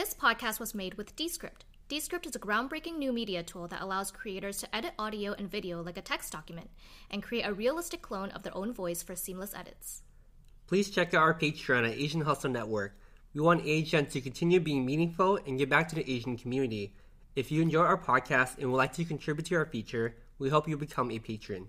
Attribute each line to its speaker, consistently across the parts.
Speaker 1: This podcast was made with Descript. Descript is a groundbreaking new media tool that allows creators to edit audio and video like a text document and create a realistic clone of their own voice for seamless edits.
Speaker 2: Please check out our Patreon at Asian Hustle Network. We want Asian to continue being meaningful and give back to the Asian community. If you enjoy our podcast and would like to contribute to our feature, we hope you become a patron.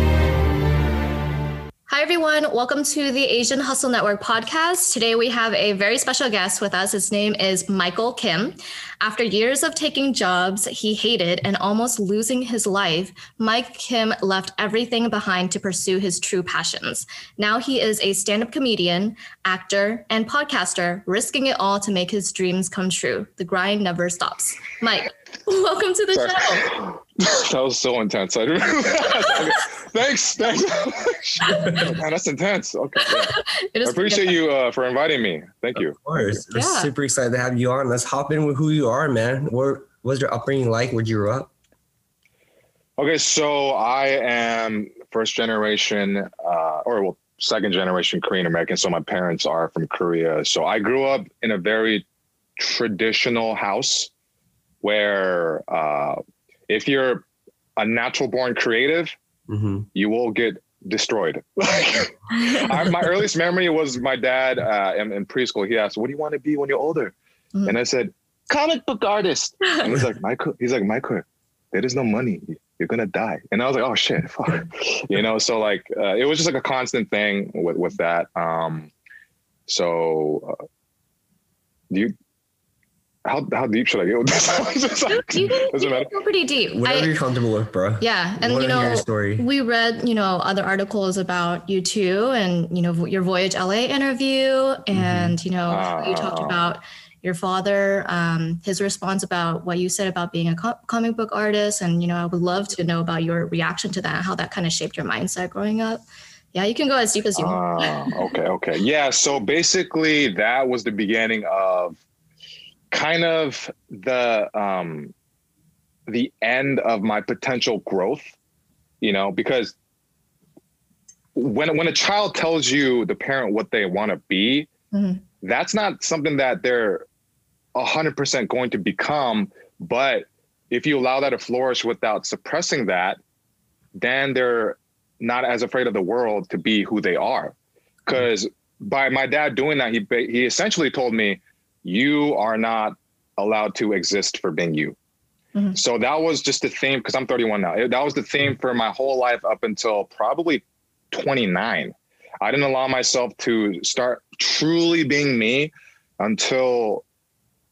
Speaker 1: Hi, everyone. Welcome to the Asian Hustle Network podcast. Today, we have a very special guest with us. His name is Michael Kim. After years of taking jobs he hated and almost losing his life, Mike Kim left everything behind to pursue his true passions. Now he is a stand up comedian, actor, and podcaster, risking it all to make his dreams come true. The grind never stops. Mike, welcome to the
Speaker 3: Sorry.
Speaker 1: show.
Speaker 3: that was so intense. I didn't okay. Thanks, thanks. Man, that's intense. Okay, yeah.
Speaker 1: It
Speaker 3: I appreciate you uh, for inviting me. Thank you.
Speaker 2: Of course. We're
Speaker 1: Yeah.
Speaker 2: super excited to have you on. Let's hop in with who you are, man. What was your upbringing like? Where'd you grow up?
Speaker 3: Okay, so I am first generation, uh, or well, second generation Korean American. So my parents are from Korea. So I grew up in a very traditional house where uh, if you're a natural born creative,
Speaker 2: Mm-hmm.
Speaker 3: you will get destroyed. Like, I, my earliest memory was my dad uh, in, in preschool. He asked, "What do you want to be when you're older?"
Speaker 1: Mhm.
Speaker 3: And I said, "Comic book artist." And he's like, "Michael," he's like, "Michael, there is no money. You're gonna die." And I was like, "Oh shit!" Fuck. you know, so like uh, it was just like a constant thing with with that. Um, so, uh, do you? How how deep should I get with this? Just
Speaker 1: you,
Speaker 3: like-
Speaker 1: you can,
Speaker 3: doesn't
Speaker 1: you
Speaker 3: matter.
Speaker 1: go pretty deep.
Speaker 2: Whatever
Speaker 1: I-
Speaker 2: you're comfortable with, bro.
Speaker 1: yeah, and
Speaker 2: Wanna
Speaker 1: you know,
Speaker 2: story.
Speaker 1: we read you know other articles about you too, and you know your Voyage LA interview,
Speaker 2: Mm-hmm.
Speaker 1: and you know you talked
Speaker 3: Ah.
Speaker 1: about your father, um, his response about what you said about being a co- comic book artist, and you know I would love to know about your reaction to that, how that kind of shaped your mindset growing up. Yeah, you can go as deep as you want.
Speaker 3: Ah, okay, okay. Yeah, so basically that was the beginning of kind of the um the end of my potential growth, you know, because when when a child tells you the parent what they want to be,
Speaker 1: Mhm.
Speaker 3: that's not something that they're 100% going to become, but if you allow that to flourish without suppressing that, then they're not as afraid of the world to be who they are. Because by my dad doing that, he he essentially told me, "You are not allowed to exist for being you."
Speaker 1: Mhm.
Speaker 3: So that was just the theme. Because I'm 31 now. That was the theme for my whole life up until probably 29. I didn't allow myself to start truly being me until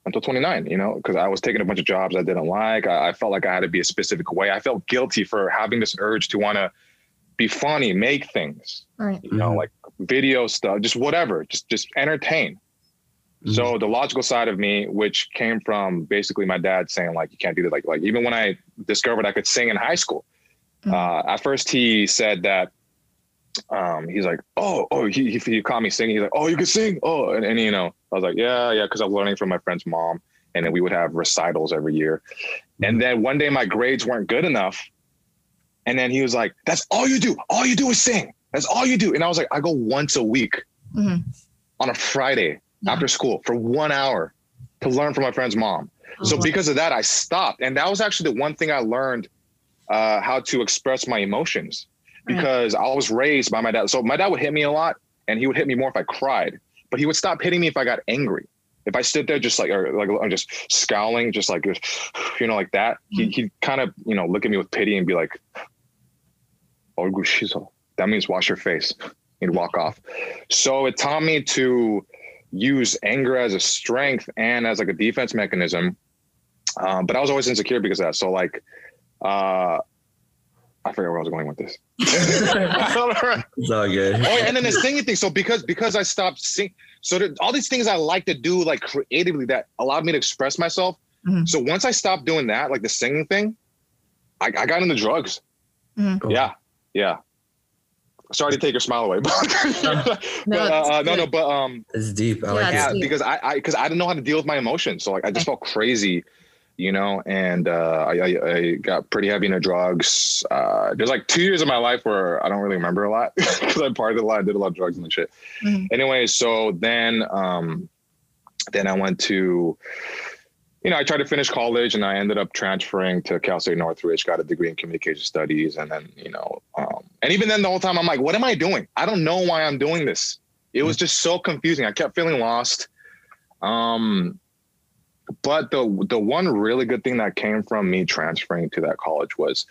Speaker 3: until 29 you know because i was taking a bunch of jobs i didn't like I, I felt like i had to be a specific way i felt guilty for having this urge to want to be funny make things
Speaker 1: Right.
Speaker 3: you know
Speaker 2: Mhm.
Speaker 3: like video stuff just whatever just just entertain so the logical side of me which came from basically my dad saying like you can't do that like like even when i discovered i could sing in high school
Speaker 1: Mhm.
Speaker 3: uh, at first he said that um, he's like, oh, oh, he, he, he caught me singing. He's like, oh, you can sing. Oh, and, and you know, I was like, yeah, yeah, because I was learning from my friend's mom, and then we would have recitals every year. And then one day my grades weren't good enough, and then he was like, that's all you do. All you do is sing. That's all you do. And I was like, I go once a week
Speaker 1: Mhm.
Speaker 3: on a Friday
Speaker 1: yeah.
Speaker 3: after school for one hour to learn from my friend's mom. Oh, so
Speaker 1: wow.
Speaker 3: because of that, I stopped, and that was actually the one thing I learned uh, how to express my emotions
Speaker 1: mm.
Speaker 3: because right. I was raised by my dad. So my dad would hit me a lot, and he would hit me more if I cried, but he would stop hitting me if I got angry. If I stood there just like or like I'm just scowling, just like you know, like that, mm-hmm. he mm. he kind of you know look at me with pity and be like, "That means wash your face." and walk off. So it taught me to use anger as a strength and as like a defense mechanism. Um, but I was always insecure because of that. So like, uh, I forget where I was going with this. oh,
Speaker 2: It's all good.
Speaker 3: yeah, and then the singing thing. So because because I stopped sing, so there, all these things I like to do like creatively that allowed me to express myself.
Speaker 1: Mhm.
Speaker 3: So once I stopped doing that, like the singing thing, I, I got into drugs.
Speaker 1: Mhm.
Speaker 2: Cool.
Speaker 3: Yeah, yeah. Sorry to take your smile away, but, but
Speaker 1: No,
Speaker 3: uh,
Speaker 1: it's
Speaker 3: uh, no, no, but um,
Speaker 4: It's deep. I
Speaker 1: Yeah,
Speaker 4: like
Speaker 3: yeah,
Speaker 4: it.
Speaker 1: deep.
Speaker 3: because I, I, because I didn't know how to deal with my emotions, so like I just felt crazy, you know, and uh, I, I, I got pretty heavy into drugs. Uh, there's like two years of my life where I don't really remember a lot because I partied a lot, I did a lot of drugs and shit.
Speaker 1: Mhm.
Speaker 3: Anyway, so then, um, then I went to, you know, I tried to finish college and I ended up transferring to Cal State Northridge, got a degree in communication studies. And then, you know, um, and even then the whole time I'm like, what am I doing? I don't know why I'm doing this. It was just so confusing. I kept feeling lost. Um, but the the one really good thing that came from me transferring to that college was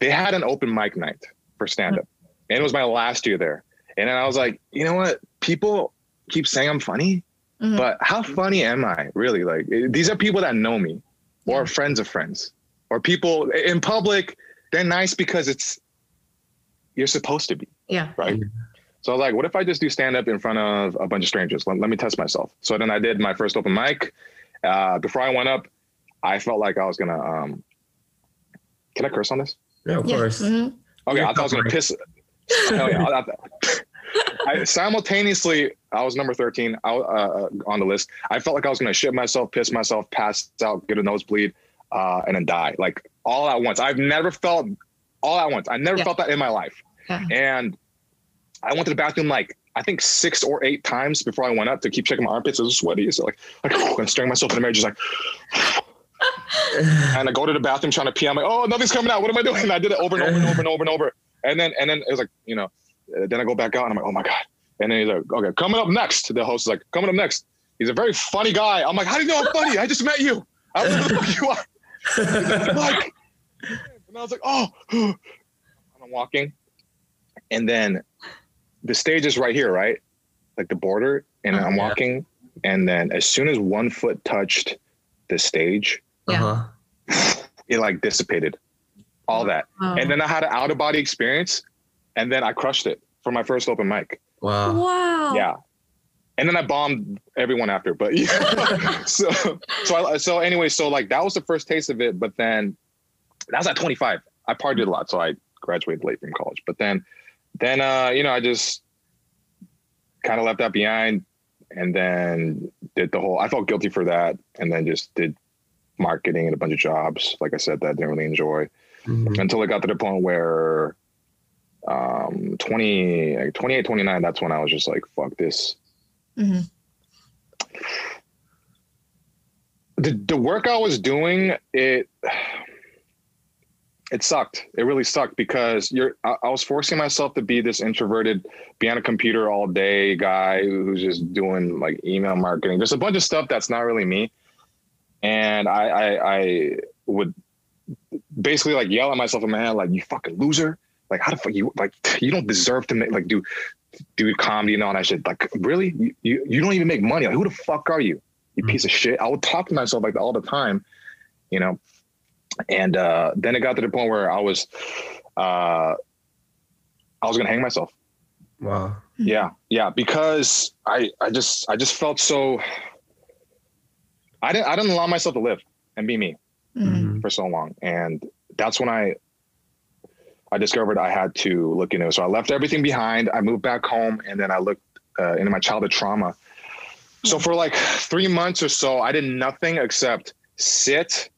Speaker 3: they had an open mic night for stand up. And it was my last year there. And then I was like, you know what? People keep saying I'm funny,
Speaker 1: Mhm.
Speaker 3: but how funny am I really? Like eh, these are people that know me or friends of friends or people in public. They're nice because it's you're supposed to be
Speaker 1: yeah.
Speaker 3: right? So I was like, what if I just do stand up in front of a bunch of strangers? Let, let me test myself. So then I did my first open mic. Uh, before I went up, I felt like I was gonna. Um, can I curse on this?
Speaker 4: Yeah, of
Speaker 1: Yeah.
Speaker 4: course.
Speaker 1: Mhm.
Speaker 3: Okay,
Speaker 4: Yeah,
Speaker 3: I thought I was gonna piss. Hell yeah! I, I, simultaneously, I was number thirteen I, uh, on the list. I felt like I was gonna shit myself, piss myself, pass out, get a nosebleed, uh, and then die, like all at once. I've never felt all at once. I never
Speaker 1: Yeah.
Speaker 3: felt that in my life.
Speaker 1: Yeah.
Speaker 3: And I went to the bathroom like I think six or eight times before I went up to keep checking my armpits. It was sweaty. So like, like I'm staring myself in the mirror, just like, and I go to the bathroom trying to pee. I'm like, oh, nothing's coming out. What am I doing? And I did it over and over and over and over and over. And then, and then it was like, you know, then I go back out and I'm like, oh my God. And then he's like, okay, coming up next. The host is like, coming up next. He's a very funny guy. I'm like, how do you know I'm funny? I just met you. I don't know who the fuck you are. like, and I was like, oh, and I'm walking. And then the stage is right here, right? Like the border. And I'm
Speaker 4: Yeah.
Speaker 3: walking. And then as soon as one foot touched the stage,
Speaker 1: Yeah.
Speaker 4: Uh-huh.
Speaker 3: it like dissipated all that.
Speaker 1: Wow.
Speaker 3: And then I had an out of body experience. And then I crushed it for my first open mic.
Speaker 4: Wow.
Speaker 1: wow.
Speaker 3: Yeah. And then I bombed everyone after, but yeah. so, so, I, so anyway, so like that was the first taste of it. But then that was at 25. I partied a lot, so I graduated late from college. But then, then uh, you know, I just kind of left that behind, and then did the whole. I felt guilty for that, and then just did marketing and a bunch of jobs. Like I said, that I didn't really enjoy
Speaker 4: Mhm.
Speaker 3: until I got to the point where um 20 like 28 29 that's when i was just like fuck this.
Speaker 1: Mhm.
Speaker 3: the, the work i was doing it it sucked. It really sucked because you're I, I was forcing myself to be this introverted be on a computer all day guy who's just doing like email marketing there's a bunch of stuff that's not really me. And i i, I would basically like yell at myself in my head like you fucking loser like how the fuck you like you don't deserve to make like do do comedy and all that shit. Like really? You, you, you don't even make money. Like who the fuck are you? You piece of shit. I would talk to myself like that all the time you know? And uh then it got to the point where i was uh i was gonna hang myself.
Speaker 4: Wow.
Speaker 3: yeah. Yeah. Because i i just i just felt so i didn't i didn't allow myself to live and be me
Speaker 1: Mhm.
Speaker 4: Mhm.
Speaker 3: for so long. And that's when i i discovered i had to look into it. So i left everything behind. I moved back home and then i looked uh, into my childhood trauma. So for like three months or so i did nothing except sit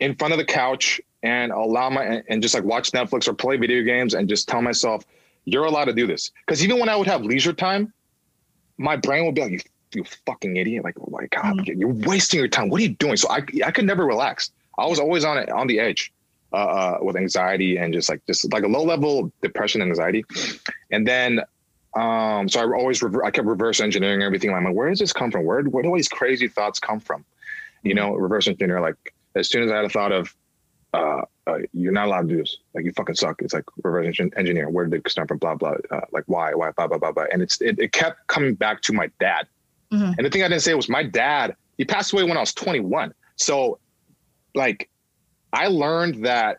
Speaker 3: in front of the couch and allow my and- just like watch netflix or play video games and just tell myself you're allowed to do this. Because even when i would have leisure time my brain would be like you, you fucking idiot. Like oh my god
Speaker 1: Mhm.
Speaker 3: you're wasting your time. What are you doing? So i i could never relax. I was always on it on the edge uh, uh with anxiety and just like just like a low level depression and anxiety. And then um so i always rever- i kept reverse engineering everything. I'm like where does this come from? Where, where do all these crazy thoughts come from? You know reverse engineer like as soon as i had a thought of uh, uh you're not allowed to do this. Like you fucking suck. It's like reverse engin- engineer where did it come from? Blah blah uh, like why why blah blah blah blah. And it's it, it kept coming back to my dad.
Speaker 1: Mhm.
Speaker 3: and the thing i didn't say was my dad he passed away when i was 21 so like i learned that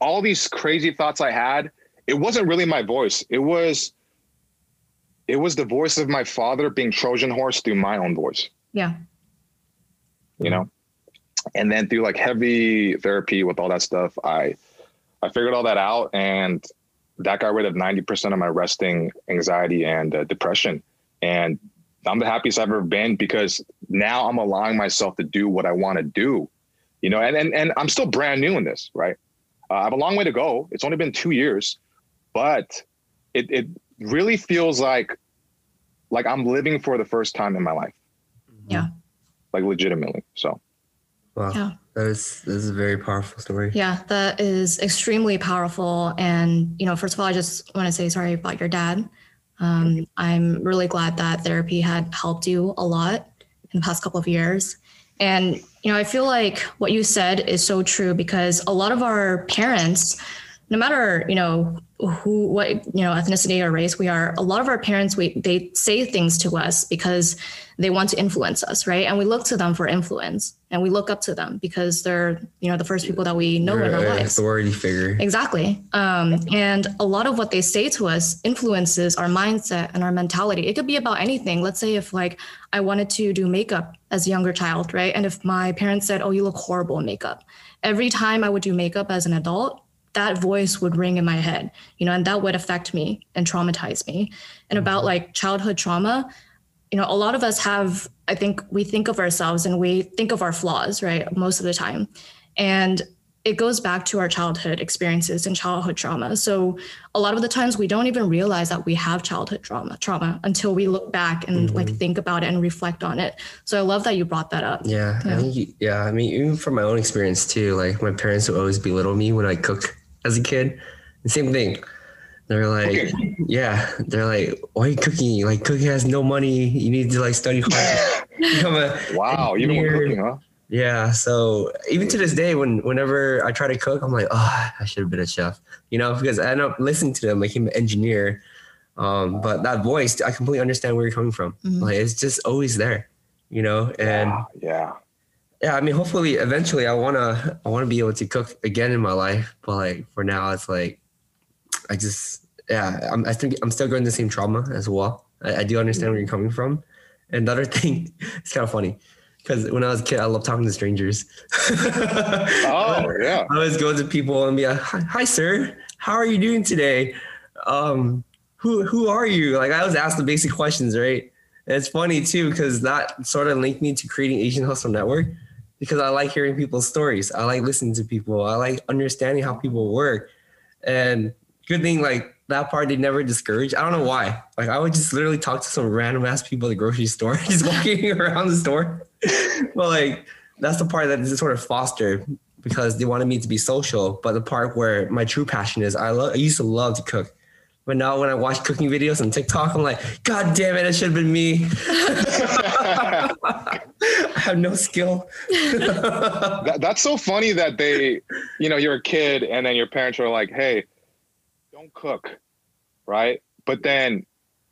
Speaker 3: all these crazy thoughts i had it wasn't really my voice it was it was the voice of my father being trojan horse through my own voice
Speaker 1: Yeah.
Speaker 3: you know and then through like heavy therapy with all that stuff i i figured all that out and that got rid of 90% of my resting anxiety and uh, depression. And I'm the happiest I've ever been because now I'm allowing myself to do what I want to do, you know, and, and, and I'm still brand new in this, right? Uh, I have a long way to go. It's only been two years, but it, it really feels like, like I'm living for the first time in my life.
Speaker 1: Yeah.
Speaker 3: Like legitimately. So.
Speaker 4: Wow.
Speaker 1: Yeah.
Speaker 4: That is that is a very powerful story.
Speaker 1: Yeah, that is extremely powerful. And, you know, first of all, I just want to say sorry about your dad. Um, I'm really glad that therapy had helped you a lot in the past couple of years. And, you know, I feel like what you said is so true because a lot of our parents, no matter, you know, who what you know ethnicity or race we are a lot of our parents we they say things to us because they want to influence us right? And we look to them for influence and we look up to them because they're you know the first people that we know
Speaker 4: You're
Speaker 1: in our lives.
Speaker 4: authority figure.
Speaker 1: exactly. Um, and a lot of what they say to us influences our mindset and our mentality. It could be about anything. Let's say if like i wanted to do makeup as a younger child right? And if my parents said oh you look horrible in makeup. Every time i would do makeup as an adult that voice would ring in my head, you know, and that would affect me and traumatize me. And about
Speaker 4: Mm-hmm.
Speaker 1: like childhood trauma, you know, a lot of us have, I think we think of ourselves and we think of our flaws, right? Most of the time. And it goes back to our childhood experiences and childhood trauma. So a lot of the times we don't even realize that we have childhood trauma trauma until we look back and like
Speaker 4: Mm-hmm.
Speaker 1: think about it and reflect on it. So I love that you brought that up.
Speaker 4: Yeah,
Speaker 1: Yeah.
Speaker 4: I think yeah. I mean, even from my own experience too. Like my parents would always belittle me when I cook as a kid. The same thing. They're like, yeah, they're like, why are you cooking? Like cooking has no money. You need to like study hard. Become a
Speaker 3: Wow. Even when
Speaker 4: engineer.
Speaker 3: cooking, huh?
Speaker 4: Yeah. So even to this day, when whenever I try to cook, I'm like, oh, I should have been a chef, you know, because I end up listening to them, like I'm an engineer. Um, but that voice, I completely understand where you're coming from.
Speaker 1: Mhm.
Speaker 4: Like it's just always there, you know. And
Speaker 3: yeah. yeah.
Speaker 4: Yeah, I mean, hopefully, eventually, I wanna, I wanna be able to cook again in my life. But like for now, it's like, I just, yeah, I'm, I think I'm still going the same trauma as well. I, I do understand where you're coming from. And the other thing, it's kind of funny because when I was a kid, I loved talking to strangers.
Speaker 3: Oh, yeah.
Speaker 4: I always go to people and be like, "Hi, hi, sir. How are you doing today? Um, who who are you?" Like I always ask the basic questions, right? And it's funny too because that sort of linked me to creating Asian Hustle Network because I like hearing people's stories. I like listening to people. I like understanding how people work. And good thing, like that part, they never discourage. I don't know why. Like I would just literally talk to some random ass people at the grocery store, just walking around the store. but like that's the part that is sort of fostered because they wanted me to be social. But the part where my true passion is, I love. I used to love to cook. But now when I watch cooking videos on TikTok, I'm like, God damn it, it should have been me. I have no skill.
Speaker 3: that, that's so funny that they, you know, you're a kid and then your parents are like, hey, don't cook, right? But then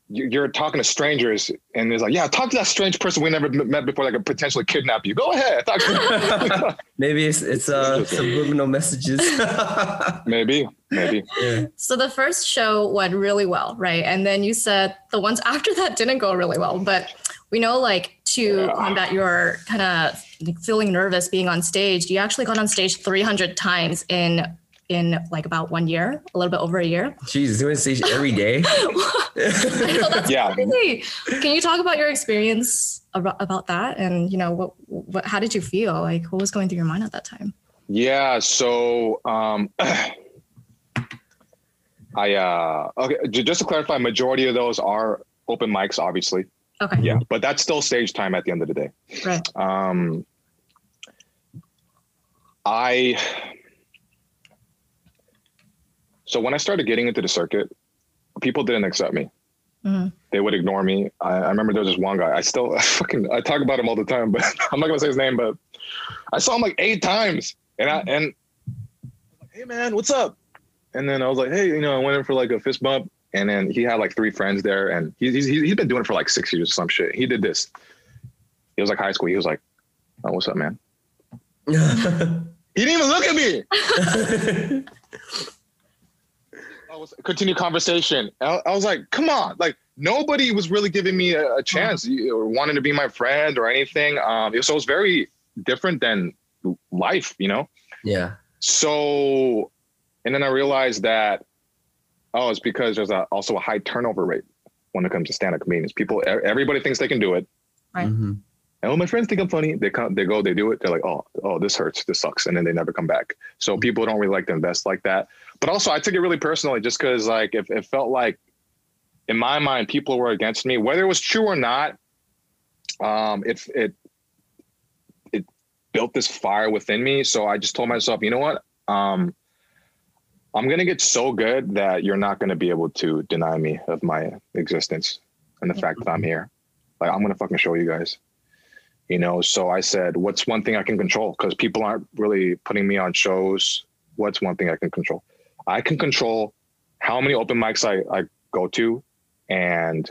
Speaker 3: you- you're talking to strangers and it's like, yeah, talk to that strange person we never met before that could potentially kidnap you. Go ahead. Talk-
Speaker 4: Maybe it's it's uh subliminal messages.
Speaker 3: maybe, maybe.
Speaker 4: yeah.
Speaker 1: So the first show went really well, right? And then you said the ones after that didn't go really well. But we know, like, to
Speaker 3: Yeah.
Speaker 1: combat your kind of feeling nervous being on stage, you actually got on stage 300 times in in like about one year, a little bit over a year.
Speaker 4: Jesus, doing stage every day.
Speaker 1: I know that's
Speaker 3: Yeah.
Speaker 1: crazy. Can you talk about your experience about, about that? And you know, what what how did you feel? Like, what was going through your mind at that time?
Speaker 3: Yeah. So, um, I, uh, okay, just to clarify, majority of those are open mics, obviously.
Speaker 1: Okay.
Speaker 3: Yeah. But that's still stage time at the end of the day.
Speaker 1: Right.
Speaker 3: Um, I so when I started getting into the circuit, people didn't accept me.
Speaker 1: Mhm.
Speaker 3: They would ignore me. I, I remember there was this one guy. I still fucking I talk about him all the time, but I'm not gonna say his name. But I saw him like eight times, and I and hey man, what's up? And then I was like, hey, you know, I went in for like a fist bump, and then he had like three friends there, and he's he's he's been doing it for like six years or some shit. He did this. He was like high school. He was like, oh, what's up, man? He didn't even look at me. I was continue conversation. I, I was like, come on, like nobody was really giving me a, a chance you- or wanting to be my friend or anything. Um, so it was very different than life, you know.
Speaker 4: yeah.
Speaker 3: So, and then I realized that Oh, it's because there's a, also a high turnover rate when it comes to stand-up comedians. People, everybody thinks they can do it.
Speaker 1: Right.
Speaker 4: Mhm.
Speaker 3: And when my friends think I'm funny, they come, they go, they do it. They're like, oh, oh, this hurts, this sucks, and then they never come back. So people don't really like to invest like that. But also, I took it really personally, just because like if it felt like, in my mind, people were against me, whether it was true or not. Um, it it it built this fire within me. So I just told myself, you know what? Um, I'm gonna get so good that you're not gonna be able to deny me of my existence and the fact that I'm here. Like I'm gonna fucking show you guys you know so i said what's one thing i can control because people aren't really putting me on shows what's one thing i can control i can control how many open mics i, I go to and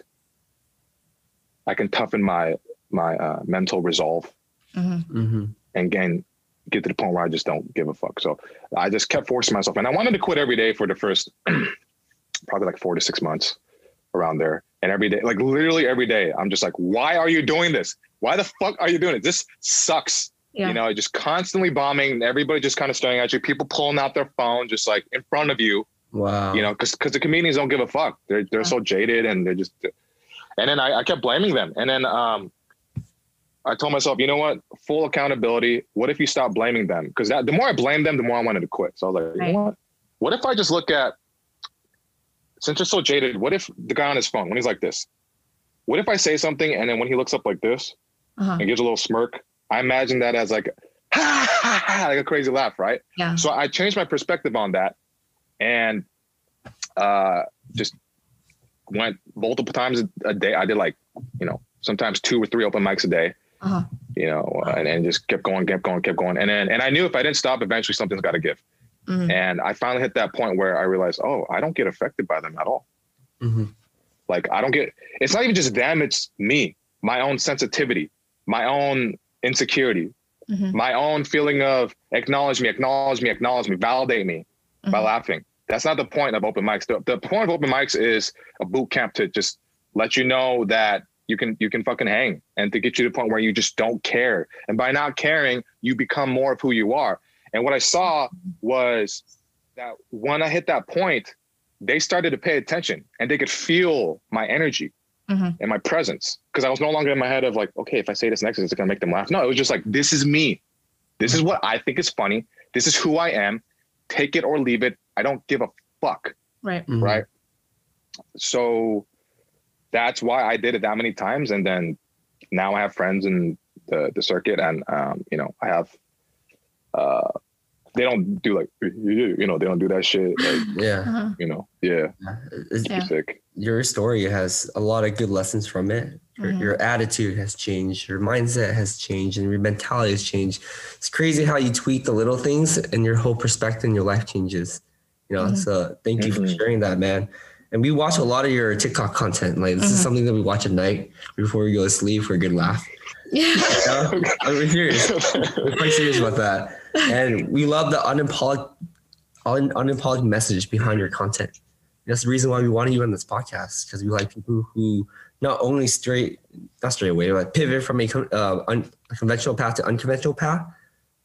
Speaker 3: i can toughen my my uh, mental resolve
Speaker 1: Mhm.
Speaker 4: Mhm.
Speaker 3: and again get to the point where i just don't give a fuck. So i just kept forcing myself and i wanted to quit every day for the first probably like four to six months around there. And every day like literally every day i'm just like why are you doing this? Why the fuck are you doing it? This sucks.
Speaker 1: Yeah.
Speaker 3: you know just constantly bombing and everybody just kind of staring at you people pulling out their phone just like in front of you.
Speaker 4: Wow.
Speaker 3: you know because because the comedians don't give a fuck. They're they're so jaded and they're just and then I, I kept blaming them. And then um i told myself you know what? Full accountability. What if you stop blaming them? Because that the more i blamed them the more i wanted to quit. So i was like you know what? What if i just look at since they're so jaded what if the guy on his phone when he's like this what if i say something and then when he looks up like this
Speaker 1: Uh-huh.
Speaker 3: and gives a little smirk i imagine that as like ha, ha, ha, like a crazy laugh right?
Speaker 1: Yeah.
Speaker 3: so I changed my perspective on that and uh, just went multiple times a day. I did like, you know, sometimes two or three open mics a day,
Speaker 1: Uh-huh.
Speaker 3: you know, and, and just kept going, kept going, kept going. And then, and I knew if I didn't stop, eventually something's got to give.
Speaker 1: Mhm.
Speaker 3: And I finally hit that point where I realized, oh, I don't get affected by them at all.
Speaker 4: Mhm.
Speaker 3: Like I don't get, it's not even just them, it's me, my own sensitivity, my own insecurity,
Speaker 1: Mhm.
Speaker 3: my own feeling of acknowledge me, acknowledge me, acknowledge me, validate me by
Speaker 1: Mhm.
Speaker 3: laughing. That's not the point of open mics. The, the point of open mics is a boot camp to just let you know that you can you can fucking hang and to get you to the point where you just don't care. And by not caring, you become more of who you are. And what I saw was that when I hit that point, they started to pay attention and they could feel my energy
Speaker 1: Mhm.
Speaker 3: and my presence. Because I was no longer in my head of like, okay, if I say this next, is it gonna make them laugh? No, it was just like, this is me. This is what I think is funny. This is who I am. Take it or leave it. I don't give a fuck.
Speaker 1: Right.
Speaker 4: Mhm.
Speaker 3: Right. So that's why I did it that many times. And then now I have friends in the, the circuit and, um, you know, I have, uh, they don't do like, you know, they don't do that shit. Like,
Speaker 4: Yeah.
Speaker 1: Uh-huh.
Speaker 3: you know, yeah,
Speaker 4: It's-
Speaker 1: Yeah.
Speaker 3: sick.
Speaker 4: Your story has a lot of good lessons from it. Your,
Speaker 1: Mhm.
Speaker 4: your attitude has changed. Your mindset has changed, and your mentality has changed. It's crazy how you tweak the little things, and your whole perspective in your life changes. You know.
Speaker 1: Mhm.
Speaker 4: So thank you for
Speaker 3: Mhm.
Speaker 4: sharing that, man. And we watch a lot of your TikTok content. Like this is
Speaker 1: Mhm.
Speaker 4: something that we watch at night before we go to sleep for a good laugh.
Speaker 1: Yeah.
Speaker 4: You know? We're serious. We're quite serious about that. And we love the unapolog- un- unapologetic message behind your content. That's the reason why we wanted you on this podcast because we like people who not only straight, not straight away, but pivot from a, uh, un- a conventional path to unconventional path,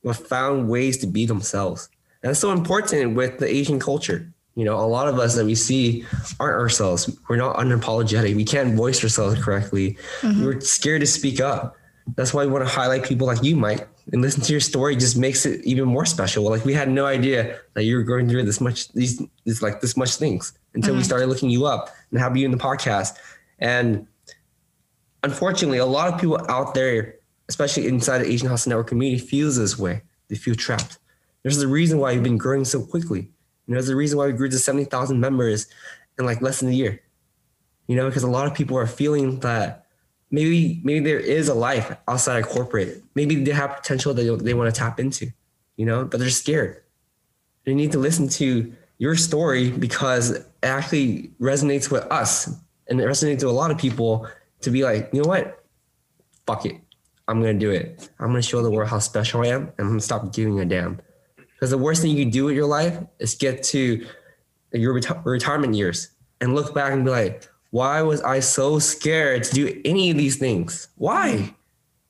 Speaker 4: but found ways to be themselves. And that's so important with the Asian culture. You know, a lot of us that we see aren't ourselves. We're not unapologetic. We can't voice ourselves correctly.
Speaker 1: Mhm.
Speaker 4: We're scared to speak up. That's why we want to highlight people like you, Mike, and listen to your story. Just makes it even more special. Like we had no idea that you were going through this much, these, these like this much things until we
Speaker 1: Mhm.
Speaker 4: started looking you up and have you in the podcast. And unfortunately, a lot of people out there, especially inside the Asian Hustle Network community, feels this way. They feel trapped. There's a reason why you've been growing so quickly. You know, there's a reason why we grew to 70,000 members in like less than a year. You know, because a lot of people are feeling that maybe maybe there is a life outside of corporate. Maybe they have potential that they, want to tap into, you know, but they're scared. They need to listen to your story because it actually resonates with us and it resonates with a lot of people to be like, you know what? Fuck it. I'm gonna do it. I'm gonna show the world how special I am and I'm gonna stop giving a damn. Because the worst thing you can do with your life is get to your reti- retirement years and look back and be like, why was I so scared to do any of these things? Why?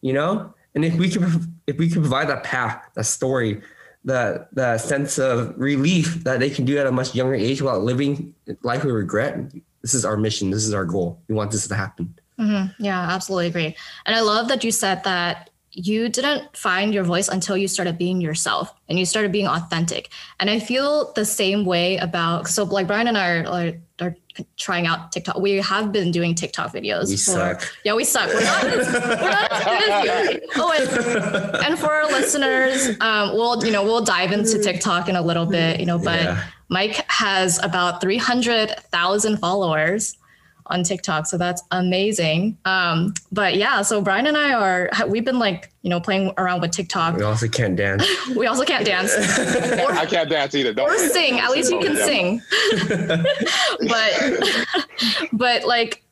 Speaker 4: You know? And if we could if we could provide that path, that story, that that sense of relief that they can do at a much younger age without living life with regret. This is our mission. This is our goal. We want this to happen.
Speaker 1: Mm-hmm. Yeah, absolutely agree. And I love that you said that you didn't find your voice until you started being yourself and you started being authentic. And I feel the same way about so like Brian and I are, are, are trying out TikTok. We have been doing TikTok videos.
Speaker 4: We
Speaker 1: for,
Speaker 4: suck.
Speaker 1: Yeah, we suck. We're not, as, we're not as good as you. Oh, and, and for our listeners, um, we'll you know we'll dive into TikTok in a little bit, you know, but
Speaker 4: Yeah.
Speaker 1: Mike has about three hundred thousand followers on TikTok, so that's amazing. Um, but yeah, so Brian and I are we've been like you know playing around with TikTok.
Speaker 4: We also can't dance.
Speaker 1: We also can't dance
Speaker 3: I can't dance either. Don't
Speaker 1: or sing. At least you can
Speaker 3: Yeah.
Speaker 1: sing. but but like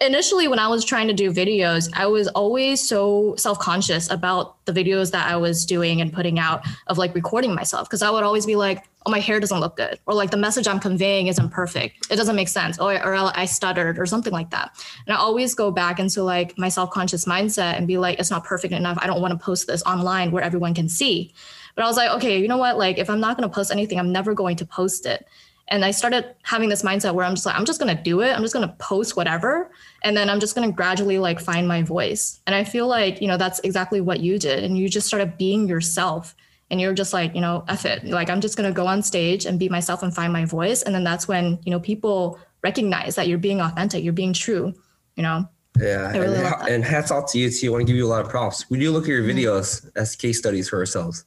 Speaker 1: initially when I was trying to do videos, I was always so self-conscious about the videos that I was doing and putting out of like recording myself because I would always be like, oh, my hair doesn't look good or like the message I'm conveying isn't perfect. It doesn't make sense or, or I stuttered or something like that. And I always go back into like my self-conscious mindset and be like, it's not perfect enough. I don't want to post this online where everyone can see. But I was like, okay, you know what? Like if I'm not going to post anything, I'm never going to post it. And I started having this mindset where I'm just like, I'm just gonna do it. I'm just gonna post whatever. And then I'm just gonna gradually like find my voice. And I feel like, you know, that's exactly what you did. And you just started being yourself. And you're just like, you know, F it. Like I'm just gonna go on stage and be myself and find my voice. And then that's when, you know, people recognize that you're being authentic, you're being true, you know.
Speaker 4: Yeah,
Speaker 1: really
Speaker 4: and,
Speaker 1: love
Speaker 4: ha-
Speaker 1: that.
Speaker 4: and hats off to you too. I want to give you a lot of props. We do look at your
Speaker 1: Mm-hmm.
Speaker 4: videos as case studies for ourselves.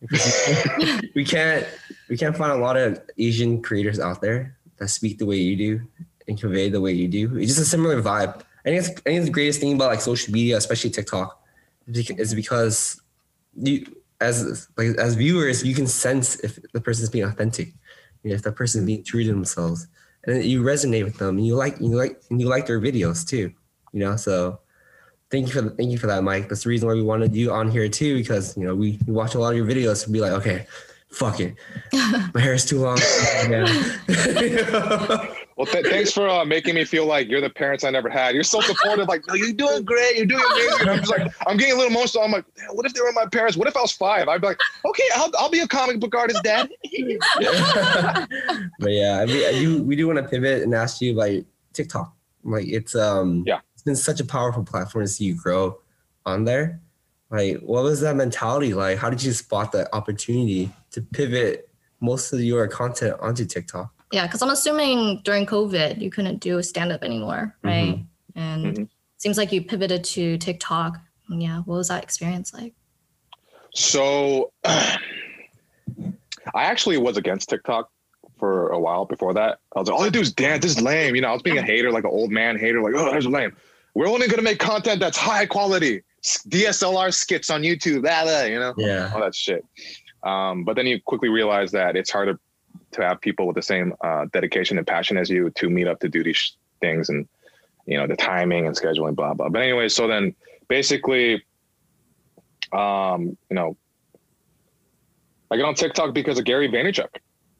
Speaker 4: we can't we can't find a lot of Asian creators out there that speak the way you do and convey the way you do. It's just a similar vibe. I think it's, I think the greatest thing about like social media, especially TikTok, is because you as like as viewers you can sense if the person's being authentic, you know, if the person's being true to themselves, and you resonate with them, and you like you like and you like their videos too, you know. So thank you for the, thank you for that, Mike. That's the reason why we wanted you on here too, because you know we, we watch a lot of your videos and be like, okay, fuck it, my hair is too long.
Speaker 3: Well, th- thanks for uh, making me feel like you're the parents I never had. You're so supportive. Like, no, you're doing great. You're doing amazing. And I'm just like, I'm getting a little emotional. I'm like, what if they were my parents? What if I was five? I'd be like, okay, I'll, I'll be a comic book artist, dad.
Speaker 4: but yeah, I mean, I do, we do want to pivot and ask you about TikTok. Like it's um
Speaker 3: Yeah.
Speaker 4: It's been such a powerful platform to see you grow on there. Like what was that mentality like? How did you spot the opportunity to pivot most of your content onto TikTok?
Speaker 1: Yeah, because I'm assuming during COVID you couldn't do stand up anymore, right? And
Speaker 3: Mhm.
Speaker 1: seems like you pivoted to TikTok. Yeah, what was that experience like?
Speaker 3: So I actually was against TikTok for a while before that. I was like, all I do is dance. This is lame. You know, I was being a hater, like an old man hater, like, oh, that's lame. We're only going to make content that's high quality. DSLR skits on YouTube, blah, blah, you know,
Speaker 4: Yeah.
Speaker 3: all that shit. Um, but then you quickly realize that it's harder to have people with the same uh, dedication and passion as you to meet up to do these things and, you know, the timing and scheduling, blah, blah. But anyway, so then basically, um, you know, I get on TikTok because of Gary Vaynerchuk.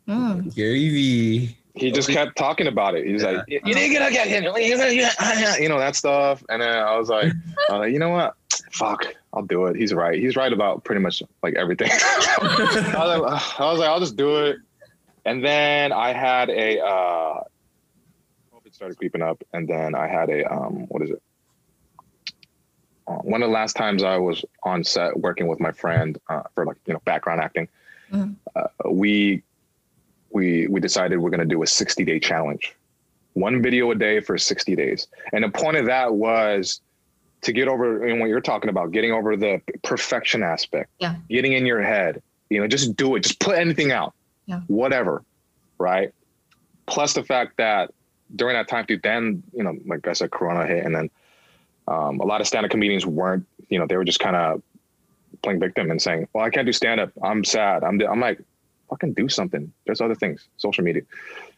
Speaker 1: Mm.
Speaker 4: Gary V.
Speaker 3: He just kept talking about it. He's like, you ain't gonna get him, you know that stuff. And then I was like, I was like, you know what? Fuck, I'll do it. He's right. He's right about pretty much like everything. I, was like, I was like, I'll just do it. And then I had a uh, COVID started creeping up, and then I had a um, what is it? Uh, one of the last times I was on set working with my friend uh, for like you know background acting,
Speaker 1: Mhm.
Speaker 3: uh, we we we decided we're going to do a 60 day challenge, one video a day for 60 days, and the point of that was to get over know, what you're talking about, getting over the perfection aspect,
Speaker 1: Yeah.
Speaker 3: getting in your head, you know, just do it, just put anything out,
Speaker 1: Yeah.
Speaker 3: whatever, right? Plus the fact that during that time, dude, then you know, like I said, Corona hit, and then um, a lot of stand-up comedians weren't, you know, they were just kind of playing victim and saying, "Well, I can't do stand-up. I'm sad. I'm." I'm like, fucking do something. There's other things, social media.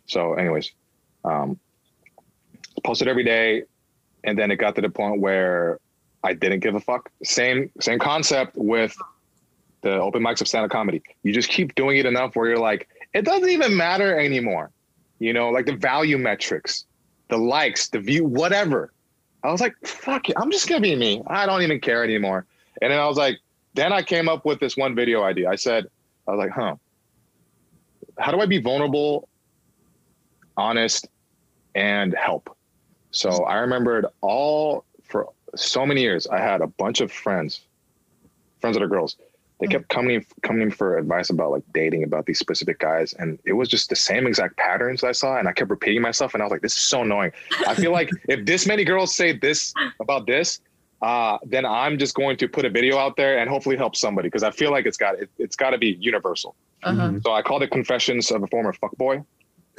Speaker 3: So, anyways, um, posted every day, and then it got to the point where I didn't give a fuck. Same same concept with the open mics of stand-up comedy. You just keep doing it enough where you're like, it doesn't even matter anymore. You know, like the value metrics, the likes, the view, whatever. I was like, fuck it. I'm just gonna be me. I don't even care anymore. And then I was like, then I came up with this one video idea. I said, I was like, huh, how do I be vulnerable, honest, and help? So I remembered all for so many years. I had a bunch of friends, friends that are girls. They
Speaker 1: Mm.
Speaker 3: kept coming coming for advice about like dating about these specific guys, and it was just the same exact patterns I saw, and I kept repeating myself, and I was like, "This is so annoying." I feel like if this many girls say this about this, uh, then I'm just going to put a video out there and hopefully help somebody because I feel like it's got it, it's got to be universal.
Speaker 1: Uh-huh.
Speaker 3: So I called it "Confessions of a Former Fuckboy."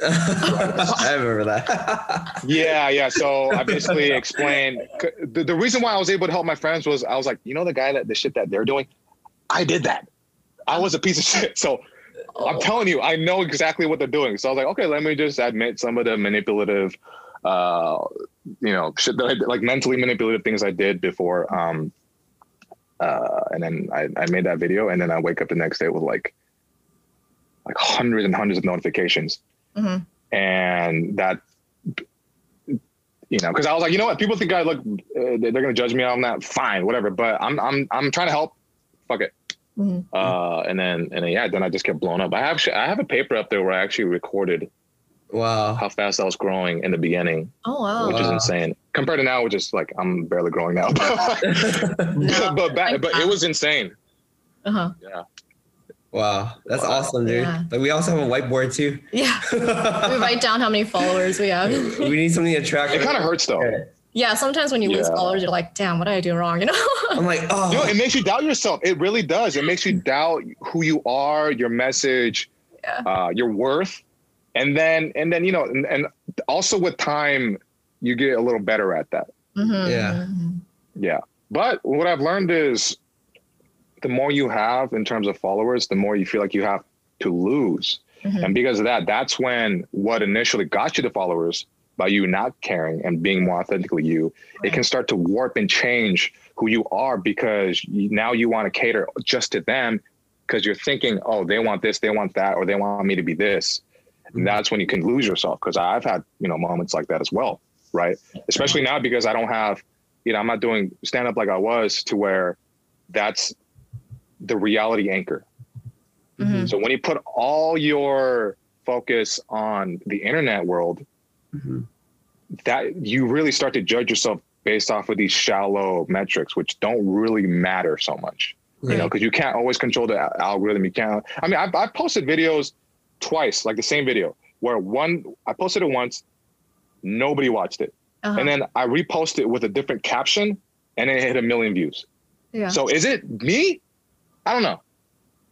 Speaker 4: I remember that.
Speaker 3: Yeah, yeah. So I basically explained the, the reason why I was able to help my friends was I was like, you know, the guy that the shit that they're doing, I did that. I was a piece of shit. So I'm
Speaker 1: Oh.
Speaker 3: telling you, I know exactly what they're doing. So I was like, okay, let me just admit some of the manipulative, uh, you know, shit that I did, like mentally manipulative things I did before. Um, uh, and then I, I made that video, and then I wake up the next day with like, like hundreds and hundreds of notifications.
Speaker 1: Mhm.
Speaker 3: and that you know because i was like you know what? People think i look uh, they're gonna judge me on that. Fine whatever. But i'm i'm i'm trying to help. Fuck it.
Speaker 1: Mhm.
Speaker 3: uh and then and then yeah then i just kept blown up. I have i have a paper up there where i actually recorded
Speaker 4: wow.
Speaker 3: how fast i was growing in the beginning
Speaker 1: Oh wow.
Speaker 3: which is insane. Compared to now which is like i'm barely growing now.
Speaker 1: No,
Speaker 3: but back, but it was insane.
Speaker 1: Uh-huh.
Speaker 3: yeah
Speaker 4: wow. That's
Speaker 3: Wow.
Speaker 4: awesome, dude.
Speaker 1: Yeah.
Speaker 4: Like we also have a whiteboard too.
Speaker 1: Yeah. We write down how many followers we have.
Speaker 4: we need something to track.
Speaker 3: it kind of hurts though
Speaker 1: Yeah, sometimes when you lose followers, you're like, damn, what did I do wrong? You know?
Speaker 4: I'm like, oh,
Speaker 3: You know, it makes you doubt yourself. It really does. It makes you doubt who you are, your message,
Speaker 1: Yeah.
Speaker 3: uh, your worth, and then and then you know, and, and also with time, you get a little better at that.
Speaker 1: Mhm.
Speaker 4: Yeah.
Speaker 3: Yeah. But what I've learned is, the more you have in terms of followers, the more you feel like you have to lose,
Speaker 1: Mhm.
Speaker 3: and because of that, that's when what initially got you the followers by you not caring and being more authentically you, it can start to warp and change who you are because now you want to cater just to them because you're thinking, oh, they want this, they want that, or they want me to be this. And that's when you can lose yourself. Because I've had you know moments like that as well, right? Especially now because I don't have, you know, I'm not doing stand up like I was to where that's the reality anchor.
Speaker 1: Mhm.
Speaker 3: So when you put all your focus on the internet world,
Speaker 4: Mhm.
Speaker 3: that you really start to judge yourself based off of these shallow metrics, which don't really matter so much. You know, because you can't always control the algorithm. You can't. I mean, I've, I've posted videos twice, like the same video, where one I posted it once, nobody watched it,
Speaker 1: Uh-huh.
Speaker 3: and then I reposted it with a different caption, and it hit a million views.
Speaker 1: yeah.
Speaker 3: So is it me? I don't know.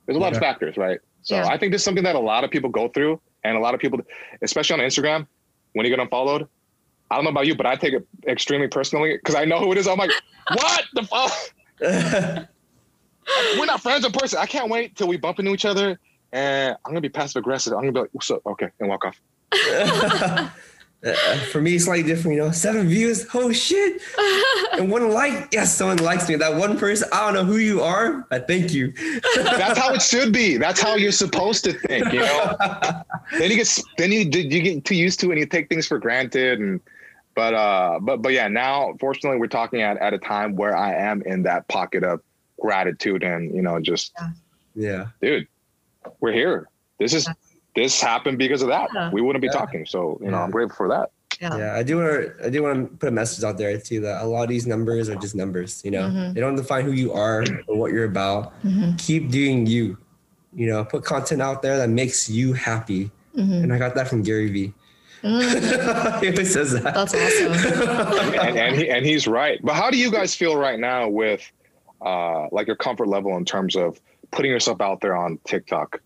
Speaker 3: There's a lot of factors, right? So
Speaker 1: Yeah.
Speaker 3: I think this is something that a lot of people go through, and a lot of people, especially on Instagram, when you get unfollowed. I don't know about you, but I take it extremely personally because I know who it is. I'm like, what the fuck? We're not friends in person. I can't wait till we bump into each other, and I'm gonna be passive aggressive. I'm gonna be like, what's up? Okay, and walk off.
Speaker 4: Uh, For me, it's slightly different, you know. Seven views, oh shit, and one like. Yes, someone likes me. That one person, I don't know who you are, but thank you.
Speaker 3: That's how it should be. That's how you're supposed to think, you know. then you get then you you get too used to it and you take things for granted and but uh but but yeah now fortunately we're talking at, at a time where i am in that pocket of gratitude and you know just
Speaker 4: Yeah,
Speaker 3: dude we're here this is this happened because of that
Speaker 1: Yeah.
Speaker 3: we wouldn't be
Speaker 4: Yeah.
Speaker 3: talking so you know i'm grateful for that
Speaker 1: yeah.
Speaker 4: yeah. I do want to. I do want to put a message out there too that a lot of these numbers are just numbers. You know,
Speaker 1: Mhm.
Speaker 4: they don't define who you are or what you're about.
Speaker 1: Mhm.
Speaker 4: Keep doing you. You know, put content out there that makes you happy.
Speaker 1: Mhm.
Speaker 4: And I got that from Gary Vee.
Speaker 1: Mm.
Speaker 4: he always says that.
Speaker 1: That's awesome.
Speaker 3: and, and he and he's right but how do you guys feel right now with uh like your comfort level in terms of putting yourself out there on tiktok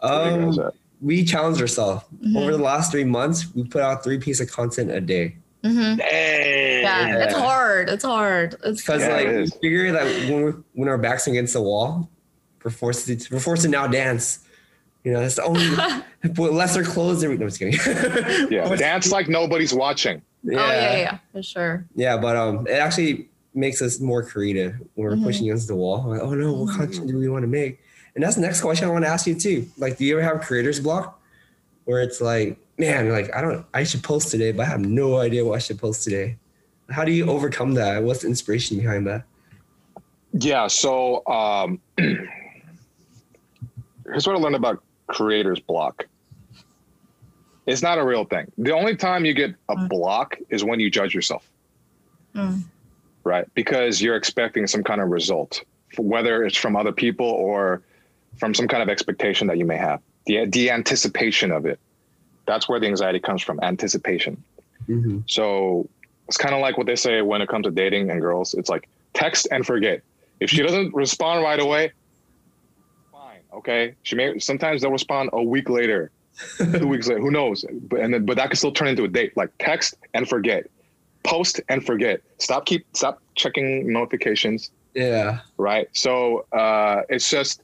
Speaker 3: Where are you guys
Speaker 4: Um,
Speaker 3: at?
Speaker 4: We challenged ourselves
Speaker 1: Mhm.
Speaker 4: over the last three months. We put out three pieces of content a day
Speaker 1: Mhm.
Speaker 3: Dang.
Speaker 1: Yeah, it's hard. It's hard. It's
Speaker 4: because
Speaker 3: Yeah,
Speaker 4: like
Speaker 3: it
Speaker 4: we figure that when we're, when our backs against the wall, we're forced to we're forced to now dance. You know, that's the only with lesser clothes. Every, no, I'm just kidding.
Speaker 3: yeah dance like nobody's watching
Speaker 1: Oh yeah, yeah, for sure.
Speaker 4: Yeah, but um, it actually makes us more creative when we're
Speaker 1: Mhm.
Speaker 4: pushing against the wall. Like, oh no, what content do we want to make? And that's the next question I want to ask you too. Like, do you ever have creators block, where it's like, man, like I don't, I should post today, but I have no idea what I should post today. How do you overcome that? What's the inspiration behind that?
Speaker 3: Yeah. So, um, here's what I learned about creators block. It's not a real thing. The only time you get a
Speaker 1: Mm.
Speaker 3: block is when you judge yourself,
Speaker 1: Mm.
Speaker 3: right? Because you're expecting some kind of result, whether it's from other people or from some kind of expectation that you may have. The, the anticipation of it. That's where the anxiety comes from, anticipation.
Speaker 4: Mhm.
Speaker 3: So it's kind of like what they say when it comes to dating and girls. It's like text and forget. If she doesn't respond right away, fine, okay. She may sometimes they'll respond a week later, two weeks later. Who knows? But and then but that could still turn into a date. Like text and forget, post and forget. Stop keep stop checking notifications.
Speaker 4: Yeah.
Speaker 3: Right. So uh, it's just,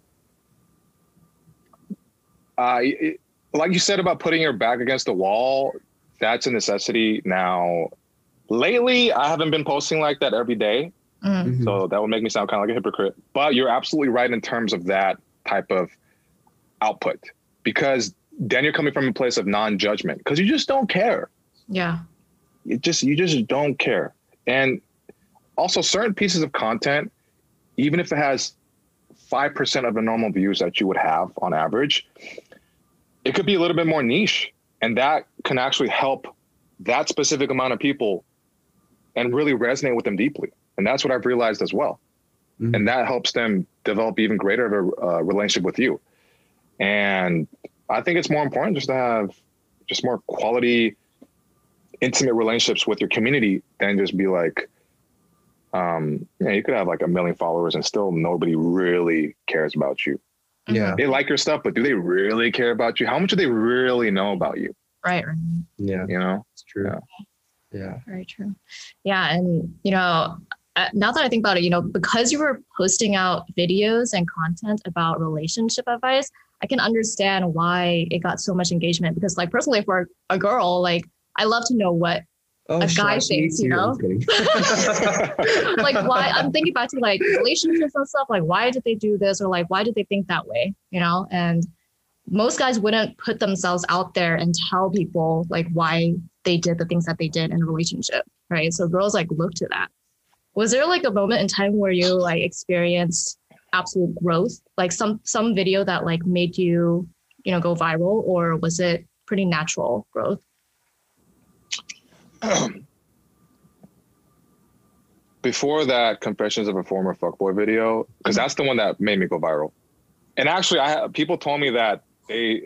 Speaker 3: uh, it, like you said about putting your back against the wall. That's a necessity now. Lately, I haven't been posting like that every day.
Speaker 1: Mm.
Speaker 4: Mhm.
Speaker 3: So that would make me sound kind of like a hypocrite. But you're absolutely right in terms of that type of output because then you're coming from a place of non-judgment because you just don't care.
Speaker 1: Yeah.
Speaker 3: You just you just don't care. And also certain pieces of content, even if it has five percent of the normal views that you would have on average, it could be a little bit more niche. And that can actually help that specific amount of people and really resonate with them deeply. And that's what I've realized as well.
Speaker 4: Mhm.
Speaker 3: And that helps them develop even greater of a uh, relationship with you. And I think it's more important just to have just more quality, intimate relationships with your community than just be like, um, yeah, you could have like a million followers and still nobody really cares about you.
Speaker 4: Yeah.
Speaker 3: They like your stuff, but do they really care about you? How much do they really know about you?
Speaker 1: Right. Right.
Speaker 4: Yeah.
Speaker 3: You know?
Speaker 4: It's true.
Speaker 3: Yeah.
Speaker 4: Yeah.
Speaker 1: Very true. Yeah, and you know, uh, now that I think about it, you know, because you were posting out videos and content about relationship advice, I can understand why it got so much engagement. Because, like, personally, for a girl, like, I love to know what,
Speaker 4: Oh,
Speaker 1: A guy
Speaker 4: shots,
Speaker 1: you know? Like, why I'm thinking back to like relationships and stuff. Like, why did they do this, or like, why did they think that way? You know, and most guys wouldn't put themselves out there and tell people like why they did the things that they did in a relationship, right? So girls like look to that. Was there like a moment in time where you like experienced absolute growth, like some some video that like made you, you know, go viral, or was it pretty natural growth?
Speaker 3: Before that, Confessions of a Former Fuckboy video, because that's the one that made me go viral. And actually, I people told me that they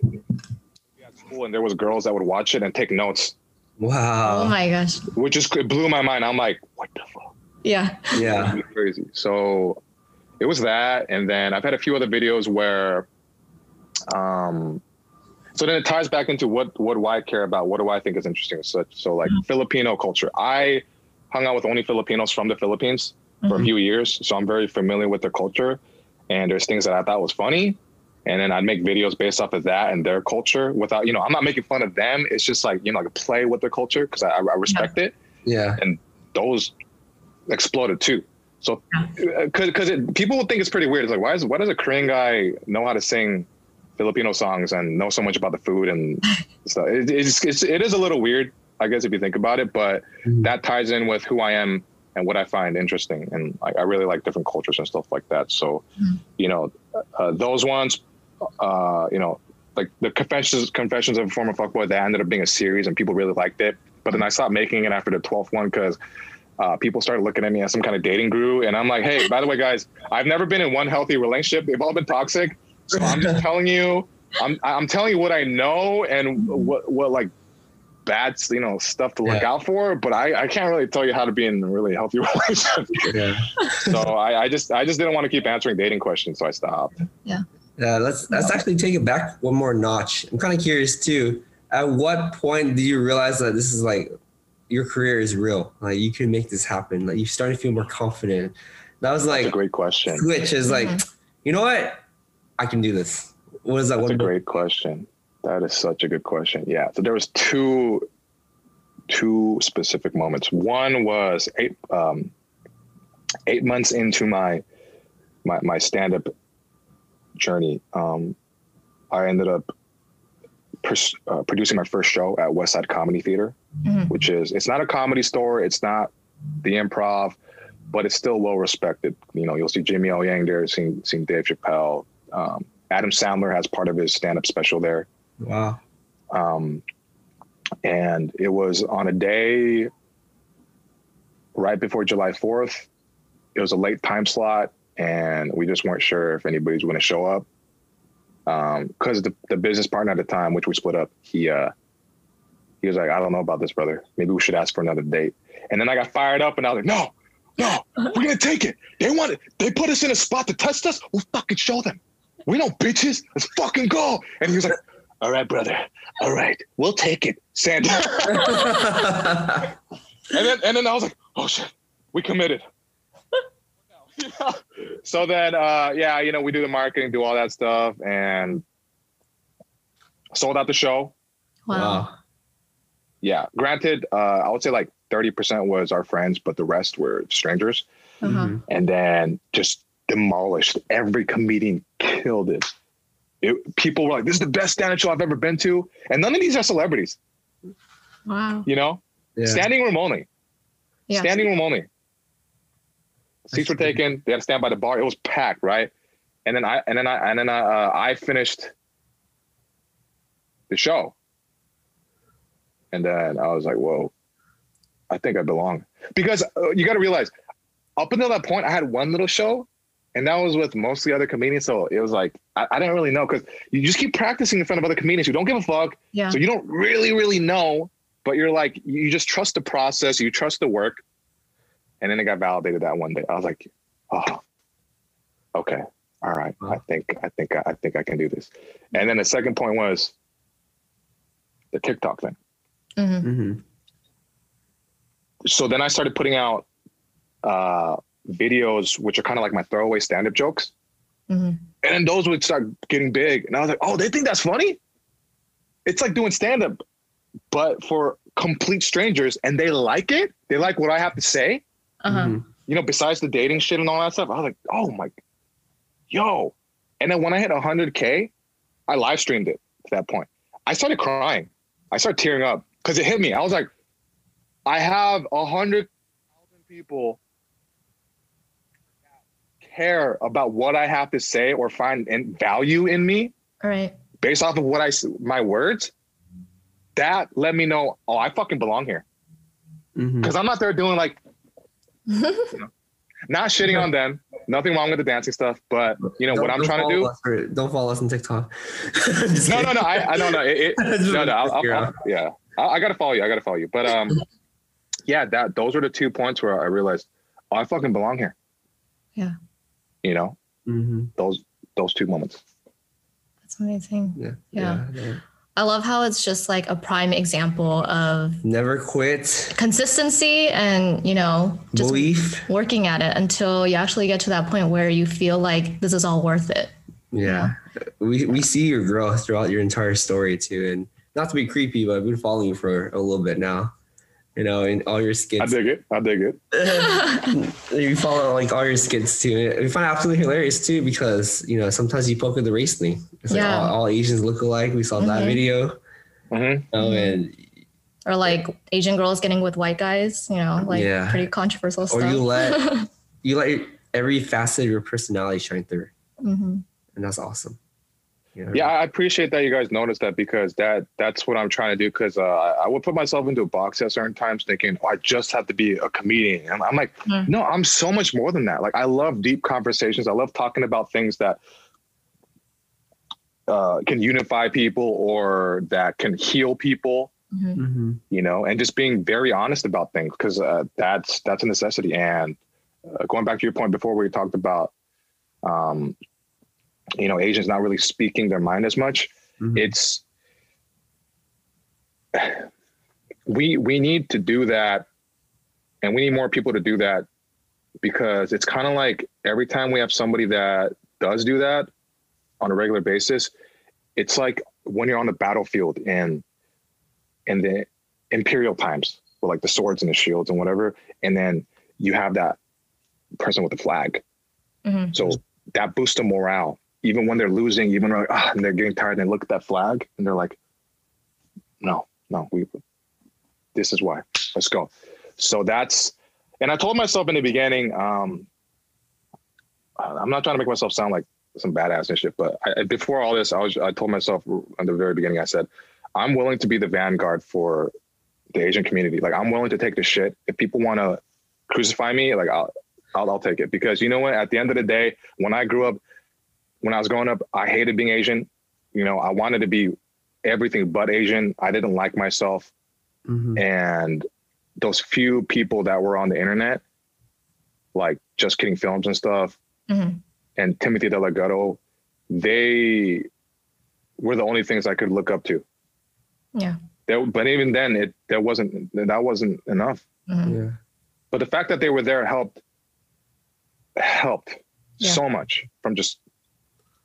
Speaker 3: at school and there was girls that would watch it and take notes,
Speaker 4: Wow.
Speaker 1: oh my gosh.
Speaker 3: which is it blew my mind. I'm like, what the fuck?
Speaker 1: Yeah.
Speaker 4: yeah.
Speaker 3: Crazy. So it was that, and then I've had a few other videos where, um, so then it ties back into what what do I care about? What do I think is interesting? So so like Filipino culture. I hung out with only Filipinos from the Philippines for a
Speaker 1: Mhm.
Speaker 3: few years, so I'm very familiar with their culture. And there's things that I thought was funny, and then I'd make videos based off of that and their culture. Without you know, I'm not making fun of them. It's just like you know, like play with their culture because I, I respect it
Speaker 4: Yeah.
Speaker 3: And those exploded too. So, because people would think it's pretty weird. It's like, why is why does a Korean guy know how to sing Filipino songs and know so much about the food and stuff? It, it's, it's it is a little weird, I guess, if you think about it. But
Speaker 4: Mhm.
Speaker 3: that ties in with who I am and what I find interesting, and like I really like different cultures and stuff like that. So,
Speaker 1: Mhm.
Speaker 3: you know, uh, those ones, uh, you know, like the confessions confessions of a former fuckboy that ended up being a series and people really liked it. But then I stopped making it after the twelfth one because uh, people started looking at me as some kind of dating guru. And I'm like, hey, by the way, guys, I've never been in one healthy relationship. They've all been toxic. So I'm just telling you, I'm I'm telling you what I know and what what like bad you know stuff to look
Speaker 4: Yeah.
Speaker 3: out for. But I, I can't really tell you how to be in a really healthy relationship.
Speaker 4: Yeah.
Speaker 3: so I, I just I just didn't want to keep answering dating questions, so I stopped.
Speaker 4: Yeah, Yeah. let's let's actually take it back one more notch. I'm kind of curious too. At what point do you realize that this is like your career is real? Like you can make this happen. Like you started to feel more confident. That was
Speaker 3: That's a
Speaker 4: like
Speaker 3: great question.
Speaker 4: switch is like,
Speaker 1: Mhm.
Speaker 4: you know what? I can do this. What is that
Speaker 3: That's a
Speaker 4: one?
Speaker 3: great question. That is such a good question. Yeah. So there was two two specific moments. One was eight um, eight months into my my my stand up journey. Um, I ended up pers- uh, producing my first show at West Side Comedy Theater,
Speaker 1: Mhm.
Speaker 3: which is it's not a comedy store. It's not the improv, but it's still well respected. You know, you'll see Jimmy O Yang there, seeing seeing Dave Chappelle. Um, Adam Sandler has part of his stand up special there.
Speaker 4: Wow.
Speaker 3: Um, and it was on a day right before July 4th. It was a late time slot, and we just weren't sure if anybody was going to show up. Because um, the, the business partner at the time, which we split up, he uh, he was like, I don't know about this, brother. Maybe we should ask for another date. And then I got fired up, and I was like, No, no, we're gonna take it. They want it. They put us in a spot to test us. We'll fucking show them. We don't bitches. Let's fucking go. And he was like, All right, brother. All right, we'll take it, Sandy. and then and then I was like, Oh shit, we committed. so then, uh, yeah, you know, we do the marketing, do all that stuff, and sold out the show.
Speaker 1: Wow. wow.
Speaker 3: Yeah. Granted, uh, I would say like 30% was our friends, but the rest were strangers. Uh-huh. Mm-hmm. And then just demolished. Every comedian killed it. it. People were like, this is the best stand-up show I've ever been to. And none of these are celebrities.
Speaker 1: Wow.
Speaker 3: You know? Yeah. Standing room only. Yeah. Standing room only. Seats were taken. They had to stand by the bar. It was packed, right? And then I and then I and then I, uh, I finished the show, and then I was like, "Whoa, I think I belong." Because uh, you got to realize, up until that point, I had one little show, and that was with most of the other comedians. So it was like I, I didn't really know because you just keep practicing in front of other comedians who don't give a fuck.
Speaker 1: Yeah.
Speaker 3: So you don't really, really know, but you're like you just trust the process, you trust the work, and then it got validated that one day. I was like, oh, okay, all right. I think I think I think I can do this. And then the second point was the TikTok thing. Mm-hmm. Mm-hmm. So then I started putting out uh, videos, which are kind of like my throwaway stand-up jokes. Mm-hmm. And then those would start getting big. And I was like, oh, they think that's funny? It's like doing stand-up, but for complete strangers, and they like it. They like what I have to say. Uh-huh. Mm-hmm. You know, besides the dating shit and all that stuff, I was like, oh my, yo. And then when I hit 100K, I live streamed it to that point. I started crying. I started tearing up because it hit me. I was like, I have 100,000 people care about what I have to say or find value in me.
Speaker 1: All right.
Speaker 3: Based off of what I, my words, that let me know, oh, I fucking belong here. Because mm-hmm. I'm not there doing like you know, not shitting on them. Nothing wrong with the dancing stuff, but you know don't, what I'm trying to do.
Speaker 4: For, don't follow us on TikTok.
Speaker 3: no, no, no. I, I don't know. It, it, no, no. I'll, I'll, I'll, yeah, I, gotta follow you. I gotta follow you. But um, yeah, that those were the two points where I realized, oh, I fucking belong here.
Speaker 1: Yeah.
Speaker 3: You know, mm-hmm. those those two moments.
Speaker 1: That's amazing.
Speaker 4: Yeah.
Speaker 1: Yeah. yeah. I love how it's just like a prime example of
Speaker 4: never quit,
Speaker 1: consistency, and you know, just
Speaker 4: belief,
Speaker 1: working at it until you actually get to that point where you feel like this is all worth it.
Speaker 4: Yeah, we we see your growth throughout your entire story too, and not to be creepy, but I've been following you for a little bit now you know, in all your skits. I
Speaker 3: dig it. I dig it.
Speaker 4: you follow like all your skits too. We find it absolutely hilarious too because you know sometimes you poke with the race thing. It's like yeah. all, all, Asians look alike. We saw mm-hmm. that video. Mm-hmm. You know, and
Speaker 1: or like Asian girls getting with white guys. You know, like yeah. pretty controversial or stuff.
Speaker 4: Or you let you let every facet of your personality shine through, mm-hmm. and that's awesome.
Speaker 3: Yeah, I appreciate that you guys noticed that because that that's what I'm trying to do. Because uh, I would put myself into a box at certain times, thinking, "Oh, I just have to be a comedian." And I'm like, mm. "No, I'm so much more than that." Like, I love deep conversations. I love talking about things that uh, can unify people or that can heal people. Mm-hmm. mm-hmm. You know, and just being very honest about things because uh, that's that's a necessity. And uh, going back to your point before, we talked about um, you know asians not really speaking their mind as much mm-hmm. it's we we need to do that and we need more people to do that because it's kind of like every time we have somebody that does do that on a regular basis it's like when you're on the battlefield in in the imperial times with like the swords and the shields and whatever and then you have that person with the flag mm-hmm. so that boosts the morale even when they're losing, even like, ah, and they're getting tired, and they look at that flag and they're like, no, no, we, this is why. Let's go. So that's, and I told myself in the beginning, um, I'm not trying to make myself sound like some badass and shit. But I, before all this, I was I told myself at the very beginning, I said, I'm willing to be the vanguard for the Asian community. Like I'm willing to take the shit. If people want to crucify me, like I'll, I'll I'll take it because you know what? At the end of the day, when I grew up, when I was growing up, I hated being Asian. You know, I wanted to be everything but Asian. I didn't like myself, mm-hmm. and those few people that were on the internet, like just kidding films and stuff, mm-hmm. and Timothy DeLaGhetto, they were the only things I could look up to.
Speaker 1: Yeah.
Speaker 3: There, but even then, it that wasn't that wasn't enough.
Speaker 4: Mm-hmm. Yeah.
Speaker 3: But the fact that they were there helped helped yeah. so much from just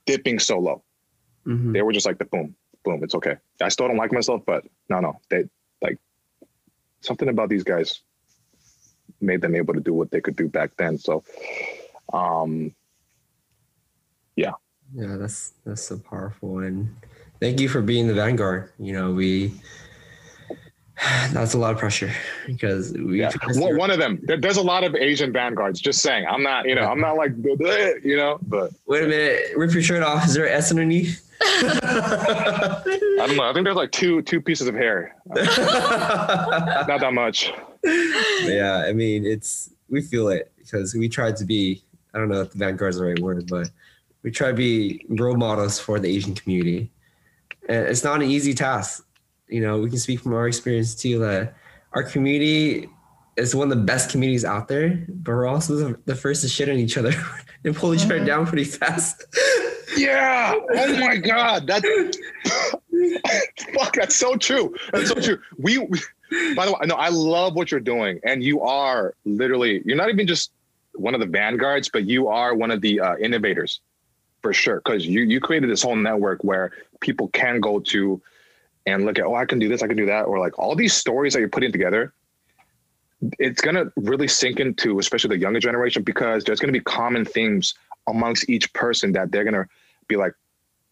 Speaker 3: dipping so low. Mm-hmm. They were just like the boom, boom. It's okay. I still don't like myself, but no, no. They like something about these guys made them able to do what they could do back then. So, um, yeah.
Speaker 4: Yeah, that's that's so powerful, and thank you for being the vanguard. You know, we that's a lot of pressure because we
Speaker 3: yeah. one, one of them there's a lot of asian vanguards just saying. I'm not you know i'm not like you know but
Speaker 4: wait a minute rip your shirt off. Is there an s underneath?
Speaker 3: I don't know. I think there's like two two pieces of hair. Not that much.
Speaker 4: Yeah i mean it's we feel it because we tried to be i don't know if the vanguard's the right word but we try to be role models for the asian community. And it's not an easy task you know, we can speak from our experience too that our community is one of the best communities out there, but we're also the first to shit on each other and pull each other mm-hmm. down pretty fast.
Speaker 3: Yeah. Oh my God. That fuck. That's so true. That's so true. We, we by the way, no, I love what you're doing, and you are literally. You're not even just one of the vanguards, but you are one of the uh, innovators, for sure. Because you you created this whole network where people can go to and look at, oh, I can do this, I can do that, or like all these stories that you're putting together, it's gonna really sink into especially the younger generation because there's gonna be common themes amongst each person that they're gonna be like,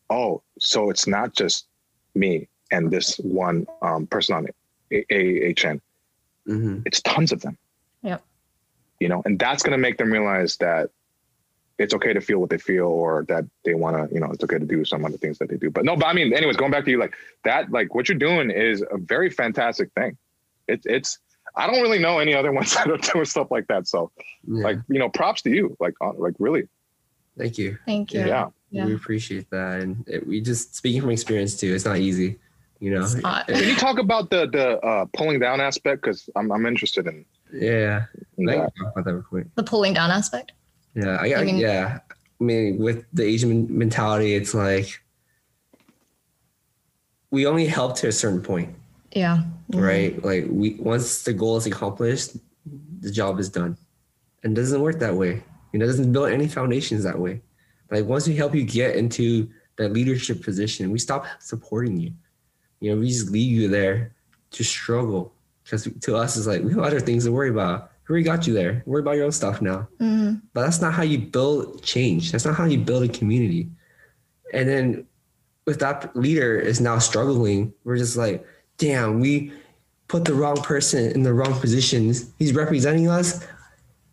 Speaker 3: oh, so it's not just me and this one um, person on AHN. Mm-hmm. It's tons of them.
Speaker 1: Yep.
Speaker 3: You know, and that's gonna make them realize that it's okay to feel what they feel or that they want to, you know, it's okay to do some of the things that they do. But no, but I mean, anyways, going back to you, like that, like what you're doing is a very fantastic thing. It's, it's, I don't really know any other ones that are doing stuff like that. So yeah. like, you know, props to you, like, uh, like really.
Speaker 4: Thank you.
Speaker 1: Thank you.
Speaker 3: Yeah.
Speaker 1: yeah.
Speaker 4: We appreciate that. And it, we just speaking from experience too, it's not easy, you know?
Speaker 3: Can you talk about the, the uh, pulling down aspect? Cause I'm, I'm interested in.
Speaker 4: Yeah.
Speaker 3: In
Speaker 1: that. The pulling down aspect.
Speaker 4: Yeah, I, I mean, yeah. I mean, with the Asian mentality, it's like we only help to a certain point.
Speaker 1: Yeah.
Speaker 4: Mm-hmm. Right. Like we once the goal is accomplished, the job is done. And it doesn't work that way. You know, it doesn't build any foundations that way. Like once we help you get into that leadership position, we stop supporting you. You know, we just leave you there to struggle. Because to us, it's like we have other things to worry about we already got you there. Worry about your own stuff now. Mm-hmm. But that's not how you build change. That's not how you build a community. And then with that leader is now struggling, we're just like, damn, we put the wrong person in the wrong positions. He's representing us.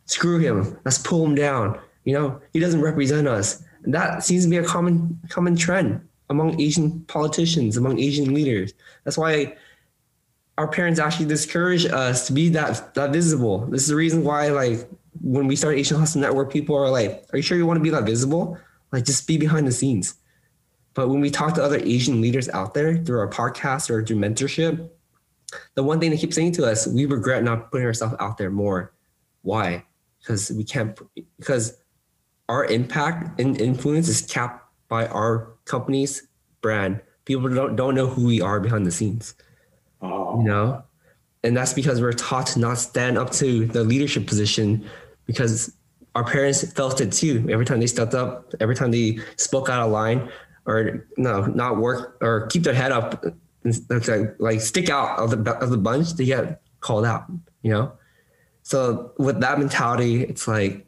Speaker 4: Screw him. Let's pull him down. You know, he doesn't represent us. And that seems to be a common common trend among Asian politicians, among Asian leaders. That's why our parents actually discourage us to be that that visible. This is the reason why, like, when we start Asian Hustle Network, people are like, "Are you sure you want to be that visible? Like, just be behind the scenes." But when we talk to other Asian leaders out there through our podcast or through mentorship, the one thing they keep saying to us, we regret not putting ourselves out there more. Why? Because we can't. Because our impact and influence is capped by our company's brand. People don't don't know who we are behind the scenes. Oh. You know? And that's because we're taught to not stand up to the leadership position because our parents felt it too. Every time they stepped up, every time they spoke out of line or no, not work or keep their head up, like, like stick out of the, of the bunch, they get called out, you know? So with that mentality, it's like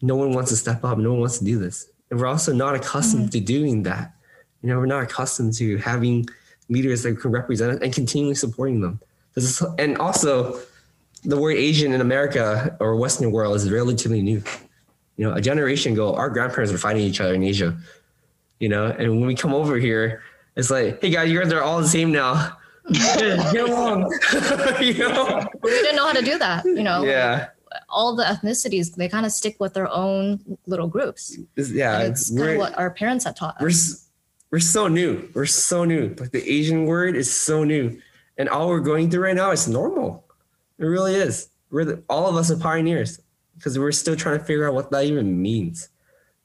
Speaker 4: no one wants to step up. No one wants to do this. And we're also not accustomed mm-hmm. to doing that. You know, we're not accustomed to having leaders that can represent us and continually supporting them. Is, and also, the word Asian in America or Western world is relatively new. You know, a generation ago, our grandparents were fighting each other in Asia. You know, and when we come over here, it's like, hey guys, you guys are all the same now. Get along. you know?
Speaker 1: we didn't know how to do that. You know,
Speaker 4: Yeah.
Speaker 1: all the ethnicities they kind of stick with their own little groups.
Speaker 4: Yeah.
Speaker 1: and it's kind of what our parents have taught us.
Speaker 4: We're so new. We're so new. Like the Asian word is so new, and all we're going through right now is normal. It really is. We're the, all of us are pioneers because we're still trying to figure out what that even means.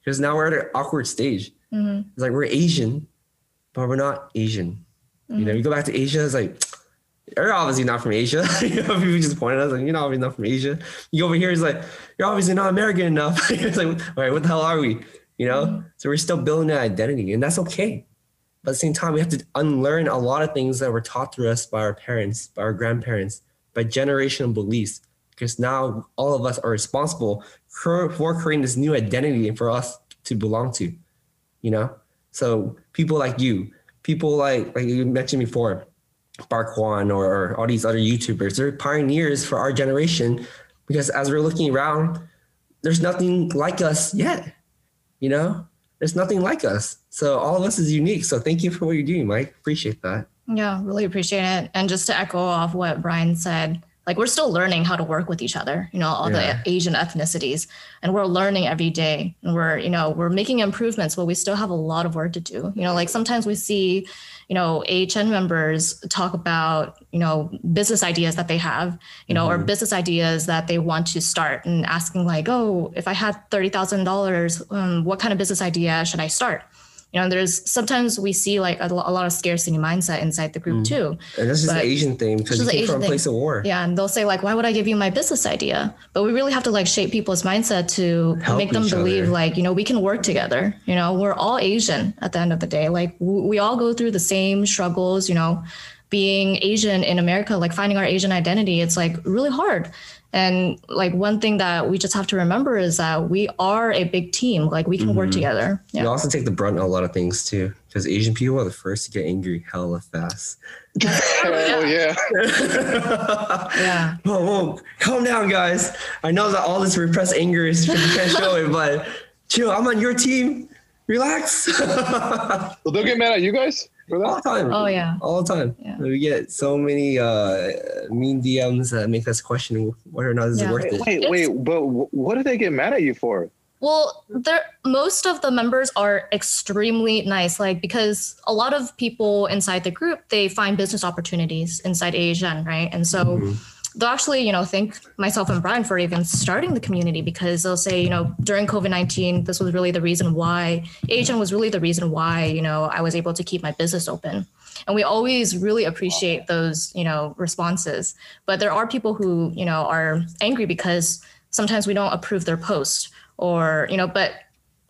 Speaker 4: Because now we're at an awkward stage.
Speaker 1: Mhm.
Speaker 4: It's like we're Asian, but we're not Asian. You know, you go back to Asia, it's like you're obviously not from Asia. you know, people just point at us like you're not obviously not from Asia. You go over here, it's like you're obviously not American enough. it's like, all right, what the hell are we? You know, mm-hmm. so we're still building that identity, and that's okay. But at the same time, we have to unlearn a lot of things that were taught to us by our parents, by our grandparents, by generational beliefs. Because now all of us are responsible for, for creating this new identity for us to belong to. You know, so people like you, people like like you mentioned before, One or, or all these other YouTubers, they're pioneers for our generation. Because as we're looking around, there's nothing like us yet. You know, there's nothing like us. So all of us is unique. So thank you for what you're doing, Mike. Appreciate that.
Speaker 1: Yeah, really appreciate it. And just to echo off what Brian said, like we're still learning how to work with each other, you know, all
Speaker 4: Yeah.
Speaker 1: the Asian ethnicities, and we're learning every day. And we're, you know, we're making improvements, but we still have a lot of work to do. You know, like sometimes we see, you know, AHN members talk about, you know, business ideas that they have, you know, or business ideas that they want to start and asking like, oh, if I had $30,000, um, what kind of business idea should I start? You know, there's sometimes we see like a, a lot of scarcity mindset inside the group mm. too.
Speaker 4: And just an
Speaker 1: But-
Speaker 4: Asian thing because you
Speaker 1: an
Speaker 4: came from a place of war.
Speaker 1: Yeah, and they'll say like, "Why would I give you my business idea?" But we really have to like shape people's mindset to
Speaker 4: Help
Speaker 1: make them believe
Speaker 4: other.
Speaker 1: like, you know, we can work together. You know, we're all Asian at the end of the day. Like w- we all go through the same struggles. You know, being Asian in America, like finding our Asian identity, it's like really hard. And like one thing that we just have to remember is that we are a big team. Like we can work
Speaker 4: Mhm.
Speaker 1: together.
Speaker 4: You also take the brunt of a lot of things too, because Asian people are the first to get angry hella fast.
Speaker 3: Hell yeah.
Speaker 1: Yeah.
Speaker 4: Whoa, whoa, calm down, guys. I know that all this repressed anger is you can't show it, but chill. I'm on your team. Relax.
Speaker 3: Well, they'll get mad at you guys for
Speaker 4: all
Speaker 3: that.
Speaker 4: the time.
Speaker 1: Oh yeah.
Speaker 4: all the time.
Speaker 1: Yeah.
Speaker 4: We get so many uh, mean DMs that make us question whether or not it's
Speaker 1: Yeah.
Speaker 4: worth
Speaker 3: Wait,
Speaker 4: it.
Speaker 3: wait, wait, but what do they get mad at you for?
Speaker 1: Well, there most of the members are extremely nice, like because a lot of people inside the group they find business opportunities inside AHN, right? And so
Speaker 4: Mhm.
Speaker 1: They'll actually, you know, thank myself and Brian for even starting the community because they'll say, you know, during COVID nineteen, this was really the reason why AHN was really the reason why, you know, I was able to keep my business open. And we always really appreciate those, you know, responses. But there are people who, you know, are angry because sometimes we don't approve their post or, you know, but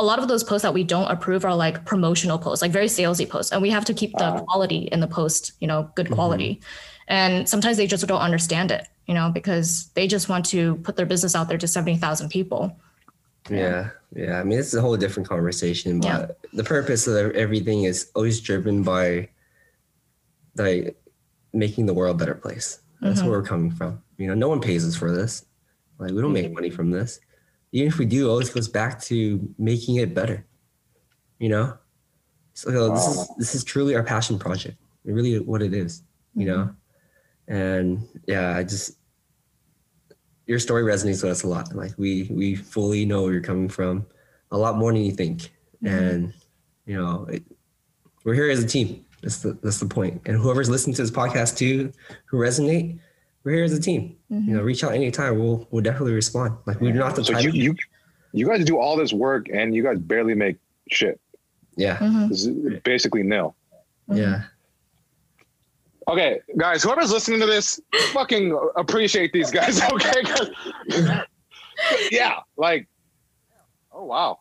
Speaker 1: a lot of those posts that we don't approve are like promotional posts, like very salesy posts. And we have to keep the quality in the post, you know, good mm-hmm. quality. And sometimes they just don't understand it, you know, because they just want to put their business out there to 70,000 people.
Speaker 4: Yeah, yeah. I mean, it's a whole different conversation, but
Speaker 1: Yeah.
Speaker 4: the purpose of everything is always driven by like making the world a better place. That's
Speaker 1: Mhm.
Speaker 4: where we're coming from. You know, no one pays us for this. Like, we don't make money from this. Even if we do, it always goes back to making it better. You know, so this is this is truly our passion project. Really, what it is. You know, and yeah, I just your story resonates with us a lot. Like we we fully know where you're coming from, a lot more than you think,
Speaker 1: Mhm.
Speaker 4: and you know it, we're here as a team. That's the that's the point. And whoever's listening to this podcast too, who resonate, we're here as a team.
Speaker 1: Mhm.
Speaker 4: You know, reach out anytime. We'll we'll definitely respond. Like we're not the
Speaker 3: So
Speaker 4: type.
Speaker 3: you, you, you guys do all this work and you guys barely make shit.
Speaker 4: yeah,
Speaker 1: Mhm.
Speaker 3: Basically nil.
Speaker 4: Yeah.
Speaker 3: Okay, guys, whoever's listening to this, fucking appreciate these guys. okay? yeah, like, oh wow,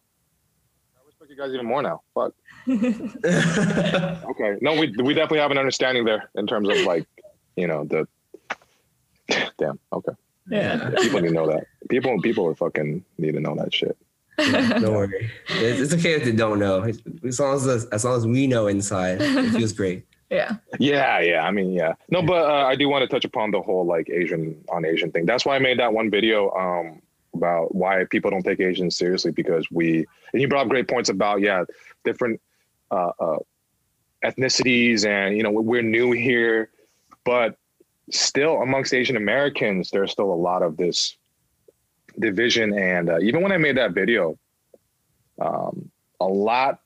Speaker 3: I respect you guys even more now. Fuck. Okay, no, we we definitely have an understanding there in terms of like, you know, the. Damn. Okay.
Speaker 1: Yeah.
Speaker 3: People need to know that. People people are fucking need to know that shit.
Speaker 4: don't worry. It's, it's okay if they don't know. As long as as long as we know inside, it feels great.
Speaker 1: Yeah.
Speaker 3: Yeah, yeah. I mean, yeah. No, but uh, I do want to touch upon the whole like Asian on Asian thing. That's why I made that one video um about why people don't take Asians seriously because we and you brought up great points about yeah different uh, uh, ethnicities and you know we're new here, but still amongst Asian Americans there's still a lot of this division and uh, even when I made that video, um, a lot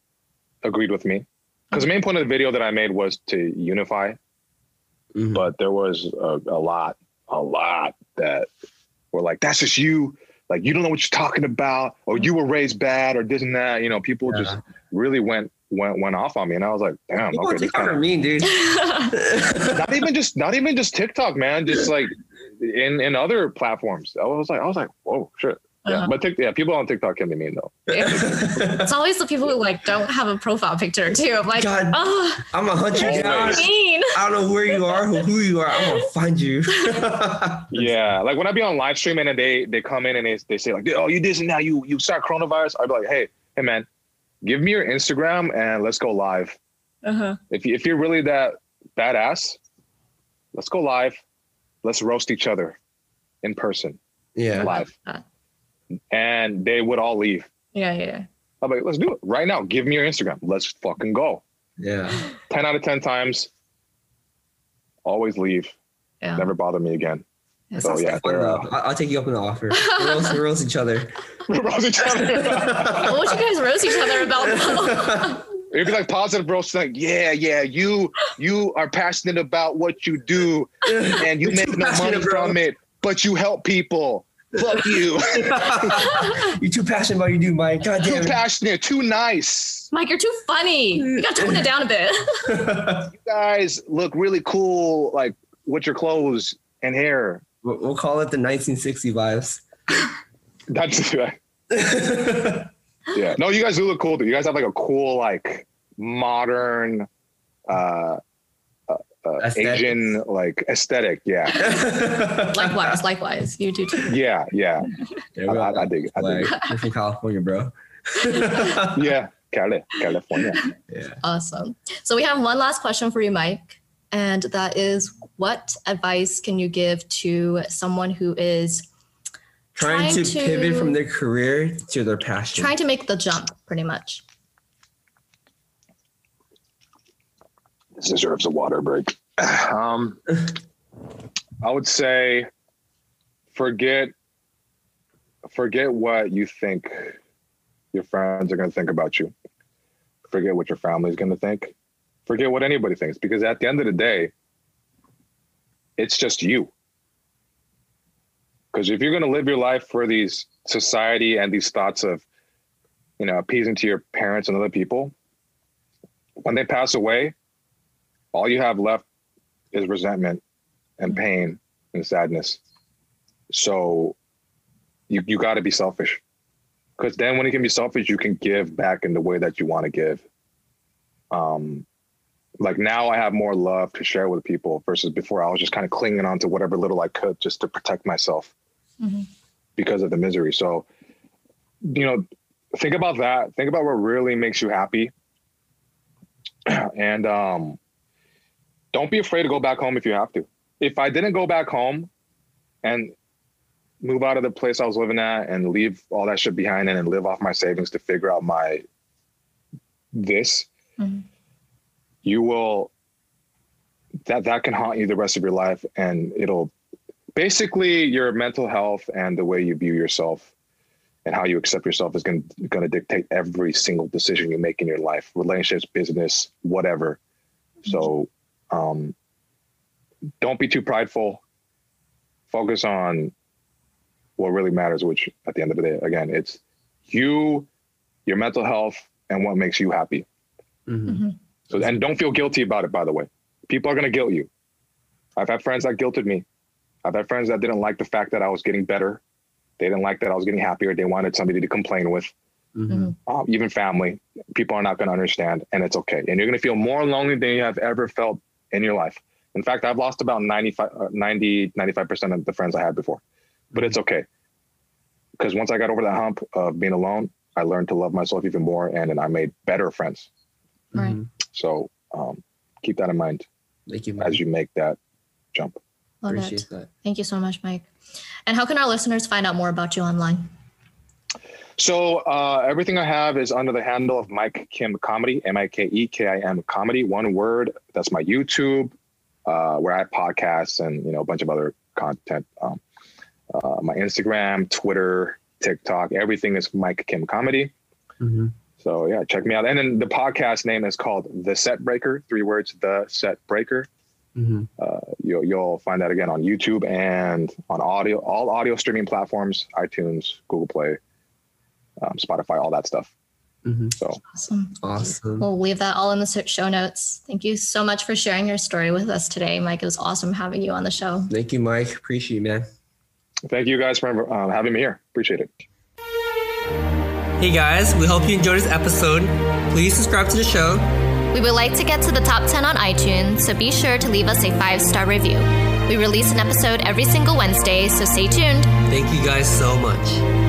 Speaker 3: agreed with me because the main point of the video that I made was to unify,
Speaker 4: Mhm.
Speaker 3: but there was a, a lot, a lot that were like, "That's just you." Like you don't know what you're talking about, or you were raised bad, or this and that. You know, people just really went went went off on me, and I was like, "Damn,
Speaker 4: People
Speaker 3: okay."
Speaker 4: TikTok are
Speaker 3: kinda,
Speaker 4: mean, dude.
Speaker 3: not even just not even just TikTok, man. Just like in in other platforms. I was like, I was like, "Whoa, shit." Yeah,
Speaker 1: Uh-huh.
Speaker 3: but tic- yeah, people on TikTok can be mean though.
Speaker 1: it's always the people who like don't have a profile picture too. I'm like,
Speaker 4: God.
Speaker 1: oh,
Speaker 4: I'm gonna hunt you
Speaker 3: Always.
Speaker 4: down.
Speaker 1: mean.
Speaker 4: I don't know where you are, who, who you are. I'm gonna find you.
Speaker 3: Yeah, like when I be on live stream and they they come in and they, they say like, oh, you this and now you you start coronavirus. I'd be like, hey, hey man, give me your Instagram and let's go live.
Speaker 1: Uh-huh.
Speaker 3: If you, if you're really that badass, let's go live. Let's roast each other in person
Speaker 4: Yeah.
Speaker 3: live. And they would all leave.
Speaker 1: Yeah, yeah.
Speaker 3: I'm like, let's do it right now. Give me your Instagram. Let's fucking go.
Speaker 4: Yeah.
Speaker 3: Ten out of ten times. Always leave.
Speaker 1: Yeah.
Speaker 3: Never bother me again.
Speaker 1: It's
Speaker 3: So yeah,
Speaker 4: Fun,
Speaker 3: uh,
Speaker 4: I- I'll take you up on the offer. We'll roast, we'll roast each other.
Speaker 3: roast each other.
Speaker 1: What would you guys roast each other about? though?
Speaker 3: It'd be like positive bros like, yeah, yeah, you you are passionate about what you do and you make no money
Speaker 4: bro.
Speaker 3: from it, but you help people. Fuck you.
Speaker 4: You're too passionate about what you do, Mike. God
Speaker 3: too
Speaker 4: damn it.
Speaker 3: passionate, too nice.
Speaker 1: Mike, you're too funny. You got to tone it down a bit.
Speaker 3: You guys look really cool, like with your clothes and hair.
Speaker 4: We'll we'll call it the 1960 vibes.
Speaker 3: That's yeah. No, you guys do look cool. Dude. You guys have like a cool, like modern uh, uh, Asian like aesthetic. Yeah.
Speaker 1: likewise, likewise. You do too.
Speaker 3: Yeah, yeah.
Speaker 4: There
Speaker 3: I,
Speaker 4: we
Speaker 3: I. I dig it. I dig
Speaker 4: Like, you're from California, bro.
Speaker 3: Yeah. Cali, California.
Speaker 4: yeah.
Speaker 1: Awesome. So we have one last question for you, Mike. And that is what advice can you give to someone who is
Speaker 4: Trying,
Speaker 1: Trying
Speaker 4: to,
Speaker 1: to-
Speaker 4: pivot from their career to their passion.
Speaker 1: trying to make the jump, pretty much?
Speaker 3: This deserves a water break. Um, I would say forget forget what you think your friends are going to think about you. Forget what your family's going to think. Forget what anybody thinks because at the end of the day, it's just you. Because if you're going to live your life for these society and these thoughts of, you know, appeasing to your parents and other people, when they pass away, all you have left is resentment and pain and sadness. So you you got to be selfish. Because then when you can be selfish, you can give back in the way that you want to give. Um, like now I have more love to share with people versus before I was just kind of clinging on to whatever little I could just to protect myself
Speaker 1: Mhm.
Speaker 3: because of the misery. So, you know, think about that. Think about what really makes you happy. and um, don't be afraid to go back home if you have to. If I didn't go back home and move out of the place I was living at and leave all that shit behind and then live off my savings to figure out my this,
Speaker 1: Mhm.
Speaker 3: you will that that can haunt you the rest of your life and it'll basically your mental health and the way you view yourself and how you accept yourself is going going to dictate every single decision you make in your life relationships business whatever so um, don't be too prideful. Focus on what really matters which at the end of the day again it's you your mental health and what makes you happy.
Speaker 4: Mhm.
Speaker 3: so and don't feel guilty about it by the way. People are going to guilt you. I've had friends that guilted me. I've had friends that didn't like the fact that i was getting better. They didn't like that i was getting happier. They wanted somebody to complain with.
Speaker 4: Mhm.
Speaker 3: um, even family. People are not going to understand and it's okay. And you're going to feel more lonely than you have ever felt in your life in fact i've lost about 95 uh, 90 95% of the friends i had before but it's okay because once i got over that hump of being alone i learned to love myself even more and then i made better friends
Speaker 1: Right.
Speaker 4: Mhm.
Speaker 3: so um, keep that in mind
Speaker 4: Thank you, man.
Speaker 3: as you make that jump
Speaker 1: Love
Speaker 4: Appreciate
Speaker 1: it.
Speaker 4: that.
Speaker 1: Thank you so much, Mike. And how can our listeners find out more about you online?
Speaker 3: So uh, everything I have is under the handle of Mike Kim Comedy, M I K E K I M Comedy, one word. That's my YouTube, uh, where I have podcasts and you know a bunch of other content. Um, uh, my Instagram, Twitter, TikTok, everything is Mike Kim Comedy.
Speaker 4: Mhm.
Speaker 3: So yeah, check me out. And then the podcast name is called The Set Breaker, three words, The Set Breaker.
Speaker 4: Mhm.
Speaker 3: Uh, you'll, you'll find that again on YouTube and on audio, all audio streaming platforms, iTunes, Google Play, um, Spotify, all that stuff.
Speaker 4: Mhm.
Speaker 3: So
Speaker 1: Awesome.
Speaker 4: Awesome.
Speaker 1: We'll leave that all in the show notes. Thank you so much for sharing your story with us today, Mike. It was awesome having you on the show.
Speaker 4: Thank you, Mike. Appreciate you, man.
Speaker 3: thank you guys for um, having me here. Appreciate it.
Speaker 2: Hey guys, we hope you enjoyed this episode. Please subscribe to the show.
Speaker 1: We would like to get to the top 10 on iTunes, so be sure to leave us a five star review. We release an episode every single Wednesday, so stay tuned.
Speaker 2: Thank you guys so much.